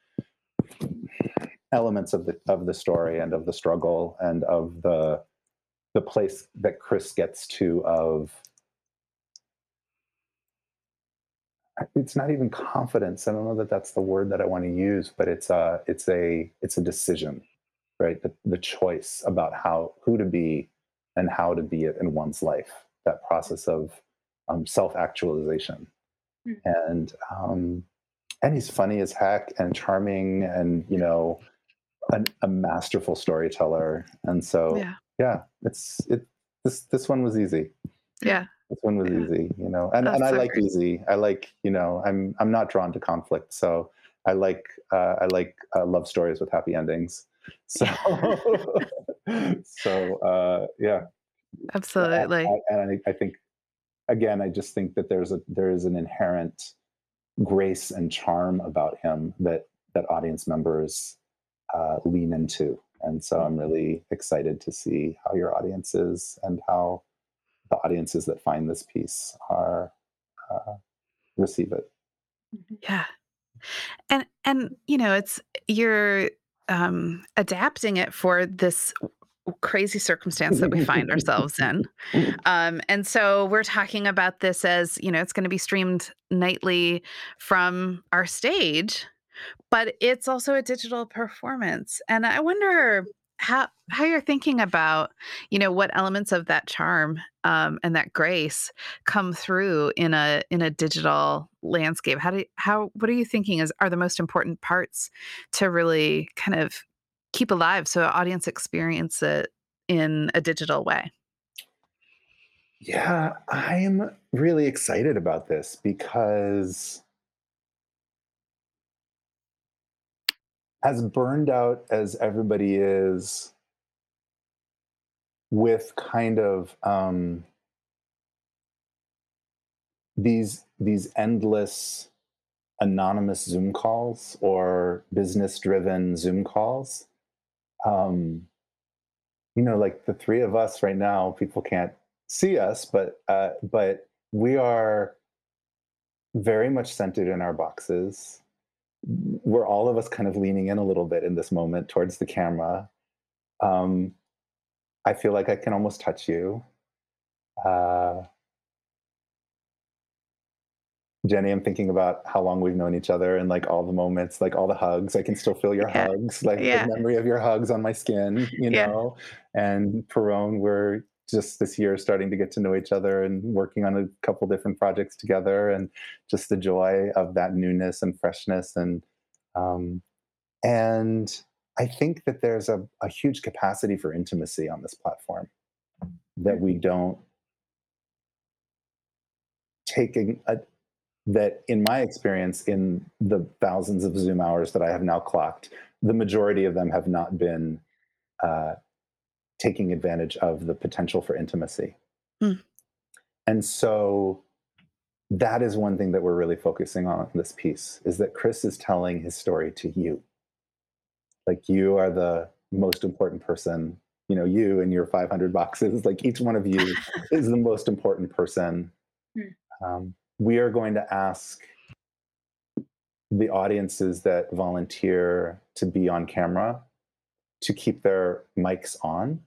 elements of the of the story and of the struggle and of the the place that Chris gets to of it's not even confidence. I don't know that that's the word that I want to use, but it's a it's a it's a decision, right? The the choice about how who to be and how to be it in one's life. That process of um, self actualization, Mm. and um, and he's funny as heck and charming and you know an, a masterful storyteller. And so Yeah. Yeah, it's it this this one was easy. Yeah. This one was Yeah. easy, you know, and, That's and I like easy. I like, you know, I'm I'm not drawn to conflict, so I like uh, I like uh, love stories with happy endings. So so uh, yeah, Absolutely. I, and I, I think again, I just think that there's a there is an inherent grace and charm about him that that audience members uh, lean into, and so I'm really excited to see how your audiences and how the audiences that find this piece are uh, receive it. Yeah. And and you know, it's you're um adapting it for this crazy circumstance that we find ourselves in. Um and so we're talking about this as, you know, it's going to be streamed nightly from our stage, but it's also a digital performance. And I wonder how how you're thinking about, you know, what elements of that charm um, and that grace come through in a in a digital landscape. How do how what are you thinking is are the most important parts to really kind of keep alive so audience experience it in a digital way? Yeah, I'm really excited about this because as burned out as everybody is with kind of um, these these endless anonymous Zoom calls or business driven Zoom calls. Um, you know, like the three of us right now, people can't see us, but uh, but we are very much centered in our boxes. We're all of us kind of leaning in a little bit in this moment towards the camera. Um, I feel like I can almost touch you. Uh, Jenny, I'm thinking about how long we've known each other and like all the moments, like all the hugs. I can still feel your Yeah. hugs, like Yeah. the memory of your hugs on my skin, you Yeah. know. And Perone, we're just this year starting to get to know each other and working on a couple different projects together and just the joy of that newness and freshness. And um, and I think that there's a, a huge capacity for intimacy on this platform that we don't taking a, that in my experience in the thousands of zoom hours that i have now clocked the majority of them have not been uh, taking advantage of the potential for intimacy mm. and so that is one thing that we're really focusing on in this piece is that chris is telling his story to you like you are the most important person you know you and your 500 boxes like each one of you is the most important person mm. um, we are going to ask the audiences that volunteer to be on camera to keep their mics on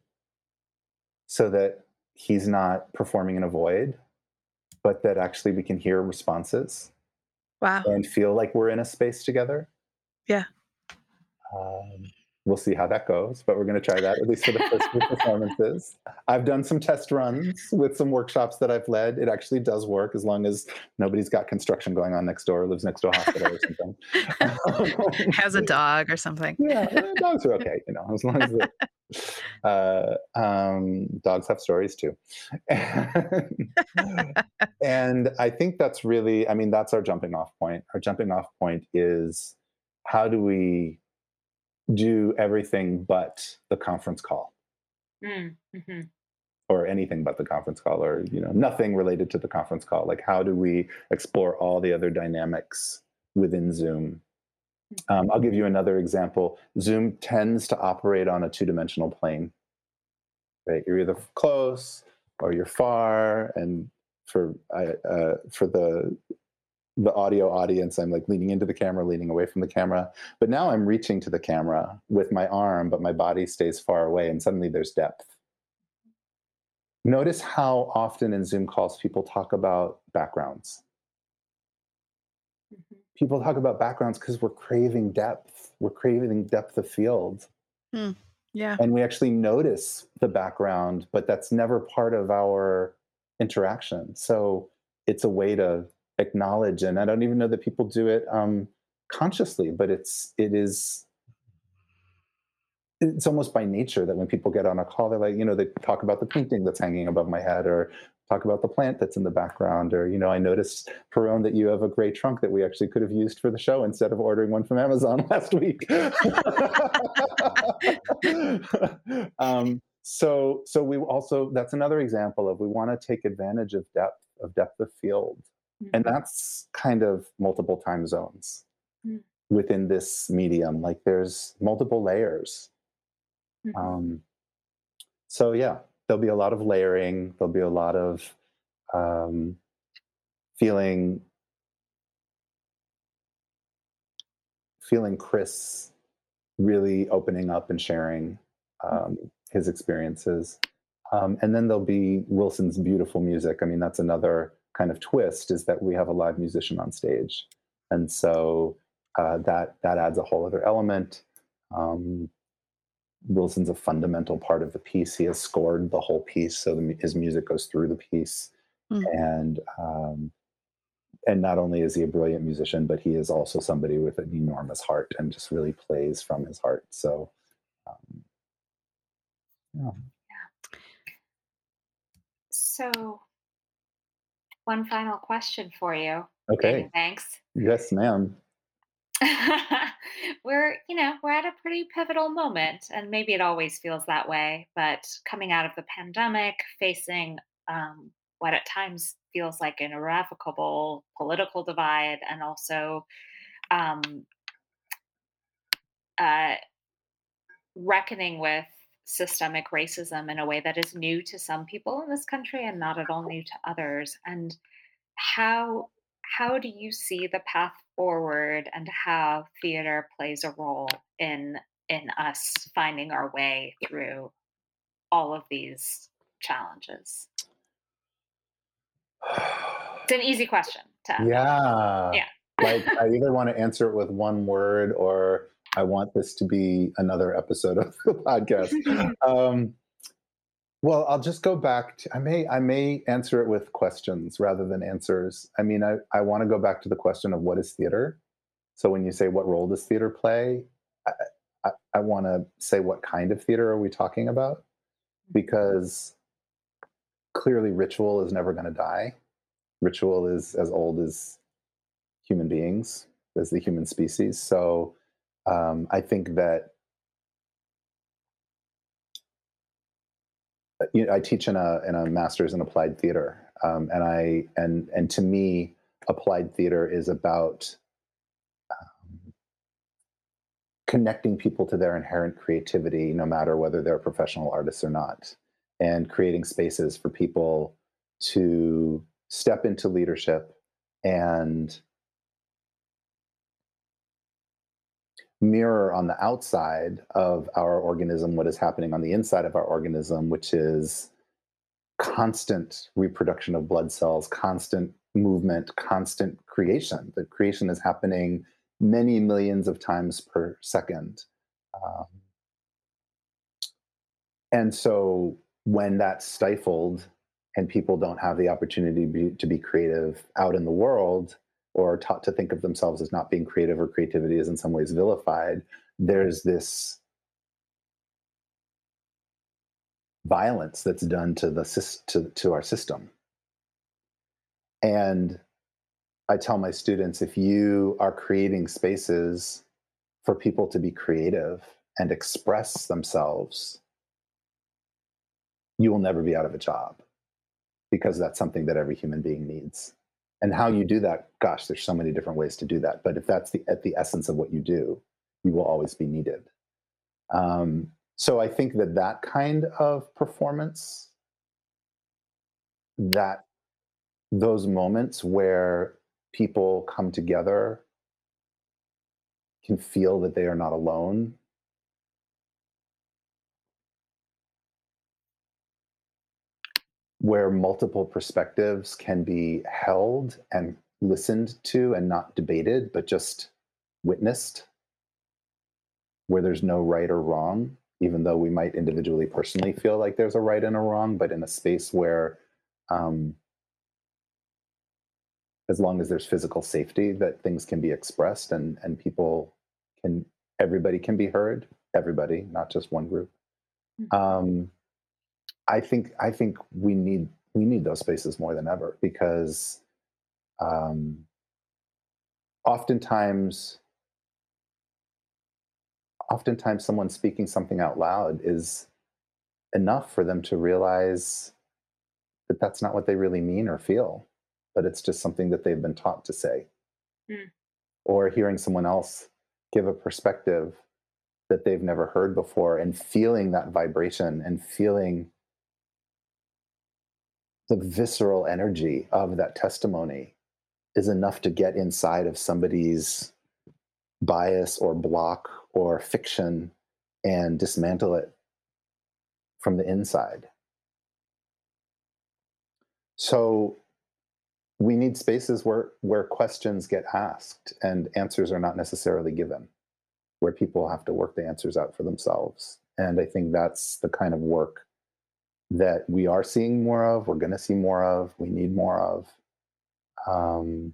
so that he's not performing in a void but that actually we can hear responses wow and feel like we're in a space together yeah um, we'll see how that goes, but we're going to try that at least for the first few performances. I've done some test runs with some workshops that I've led. It actually does work as long as nobody's got construction going on next door, lives next to a hospital or something. Has a dog or something. Yeah, dogs are okay, you know, as long as the, uh, um, dogs have stories too. and I think that's really, I mean, that's our jumping off point. Our jumping off point is how do we do everything but the conference call mm, mm-hmm. or anything but the conference call or you know nothing related to the conference call like how do we explore all the other dynamics within zoom. Um, i'll give you another example. Zoom tends to operate on a two-dimensional plane. Right? You're either close or you're far and for uh, for the the audio audience i'm like leaning into the camera leaning away from the camera. But now i'm reaching to the camera with my arm but my body stays far away and suddenly there's depth. Notice how often in zoom calls people talk about backgrounds. People talk about backgrounds because we're craving depth. We're craving depth of field. Mm, yeah. And we actually notice the background but that's never part of our interaction. So it's a way to acknowledge and i don't even know that people do it um, consciously but it's it is it's almost by nature that when people get on a call they're like you know they talk about the painting that's hanging above my head or talk about the plant that's in the background or you know i noticed Perone that you have a gray trunk that we actually could have used for the show instead of ordering one from amazon last week um, so so we also that's another example of we want to take advantage of depth of depth of field Mm-hmm. And that's kind of multiple time zones mm-hmm. within this medium. Like there's multiple layers. Mm-hmm. Um, so, yeah, there'll be a lot of layering, there'll be a lot of um, feeling. Feeling Chris really opening up and sharing um, his experiences. Um, and then there'll be Wilson's beautiful music. I mean, that's another kind of twist is that we have a live musician on stage, and so uh, that that adds a whole other element. Um, Wilson's a fundamental part of the piece. He has scored the whole piece, so the, his music goes through the piece, mm. and um, and not only is he a brilliant musician, but he is also somebody with an enormous heart and just really plays from his heart. So, um, yeah. yeah. So, one final question for you. Okay. thanks. Yes, ma'am. we're, you know, we're at a pretty pivotal moment, and maybe it always feels that way. But coming out of the pandemic, facing um, what at times feels like an irrevocable political divide, and also um, uh, reckoning with systemic racism in a way that is new to some people in this country and not at all new to others and how how do you see the path forward and how theater plays a role in in us finding our way through all of these challenges. It's an easy question to yeah. Yeah. Like i either want to answer it with one word or I want this to be another episode of the podcast. um, Well, I'll just go back to I may I may answer it with questions rather than answers. I mean, I, I want to go back to the question of what is theater. So when you say what role does theater play, I, I, I want to say what kind of theater are we talking about? Because clearly ritual is never going to die. Ritual is as old as human beings, as the human species. So um, I think that you know, I teach in a in a master's in applied theater, um, and I and and to me, applied theater is about um, connecting people to their inherent creativity, no matter whether they're professional artists or not, and creating spaces for people to step into leadership and mirror on the outside of our organism what is happening on the inside of our organism, which is constant reproduction of blood cells, constant movement, constant creation. The creation is happening many millions of times per second. Um, and so when that's stifled and people don't have the opportunity to be, to be creative out in the world, or taught to think of themselves as not being creative or creativity is in some ways vilified, there's this violence that's done to the to, to our system. And I tell my students if you are creating spaces for people to be creative and express themselves, you will never be out of a job because that's something that every human being needs and how you do that gosh there's so many different ways to do that. But if that's the at the essence of what you do you will always be needed. Um, so i think that that kind of performance that those moments where people come together can feel that they are not alone where multiple perspectives can be held and listened to and not debated, but just witnessed, where there's no right or wrong, even though we might individually personally feel like there's a right and a wrong, but in a space where, um, as long as there's physical safety, that things can be expressed and and people can everybody can be heard, everybody, not just one group. Mm-hmm. Um, I think I think we need we need those spaces more than ever because um, oftentimes oftentimes someone speaking something out loud is enough for them to realize that that's not what they really mean or feel but it's just something that they've been taught to say mm. or hearing someone else give a perspective that they've never heard before and feeling that vibration and feeling the visceral energy of that testimony is enough to get inside of somebody's bias or block or fiction and dismantle it from the inside. So we need spaces where where questions get asked and answers are not necessarily given, where people have to work the answers out for themselves. And I think that's the kind of work that we are seeing more of, we're going to see more of, we need more of. Um,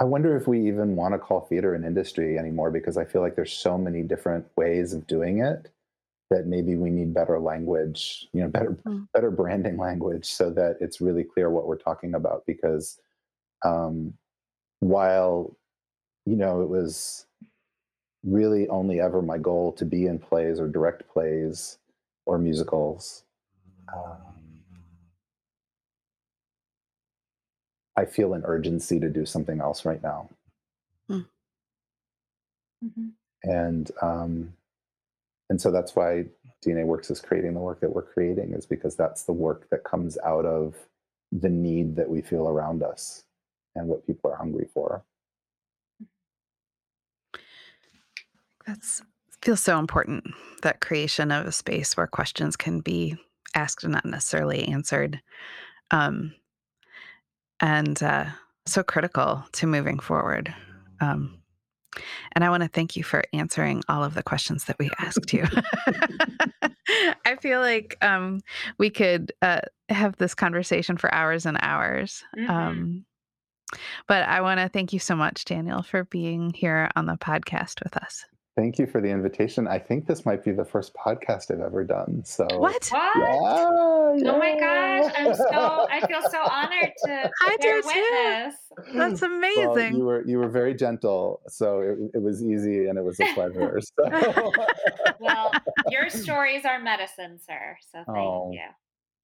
I wonder if we even want to call theater an industry anymore because I feel like there's so many different ways of doing it that maybe we need better language, you know, better mm. better branding language so that it's really clear what we're talking about because um, while you know it was really only ever my goal to be in plays or direct plays or musicals. Um, I feel an urgency to do something else right now. Mm. Mm-hmm. And um, and so that's why DNA Works is creating the work that we're creating is because that's the work that comes out of the need that we feel around us and what people are hungry for. That's feels so important that creation of a space where questions can be asked and not necessarily answered um, and uh, so critical to moving forward um, and i want to thank you for answering all of the questions that we asked you I feel like um, we could uh, have this conversation for hours and hours. Mhm. Um, but I want to thank you so much, Daniel, for being here on the podcast with us. Thank you for the invitation. I think this might be the first podcast I've ever done. So What? What? Yeah, Oh my gosh, I'm so I feel so honored to I bear do too. witness. That's Well, amazing. you were you were very gentle, so it, it was easy and it was a pleasure. So Well, your stories are medicine, sir. So thank Oh. you.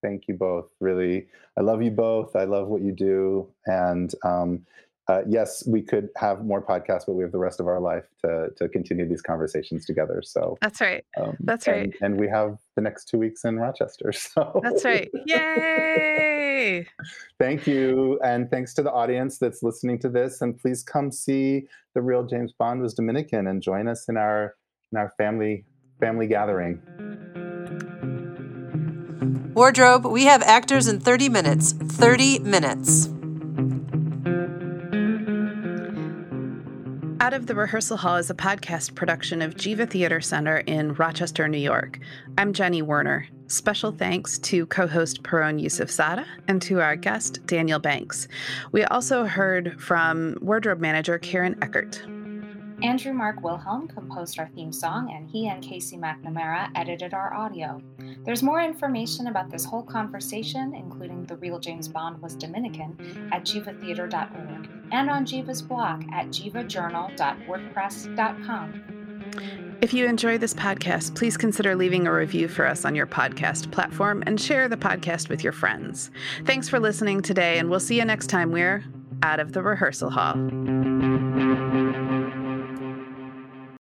thank you both. Really, I love you both. I love what you do, and um, uh, yes, we could have more podcasts, but we have the rest of our life to to continue these conversations together. So That's right. um, That's and- right. And we have the next two weeks in Rochester. So That's right. Yay. Thank you. And thanks to the audience that's listening to this. And please come see the real James Bond was Dominican and join us in our in our family family gathering. Wardrobe, we have actors in 30 minutes. 30 minutes. Out of the Rehearsal Hall is a podcast production of Geva Theater Center in Rochester, New York. I'm Jenny Werner. Special thanks to co host Pirronne Yousefzadeh and to our guest, Daniel Banks. We also heard from wardrobe manager Karen Eckert. Andrew Mark Wilhelm composed our theme song, and he and Casey McNamara edited our audio. There's more information about this whole conversation, including the real James Bond was Dominican, at gevatheatre.org and on Geva's blog at gevajournal.wordpress.com. If you enjoy this podcast, please consider leaving a review for us on your podcast platform and share the podcast with your friends. Thanks for listening today, and we'll see you next time we're out of the rehearsal hall.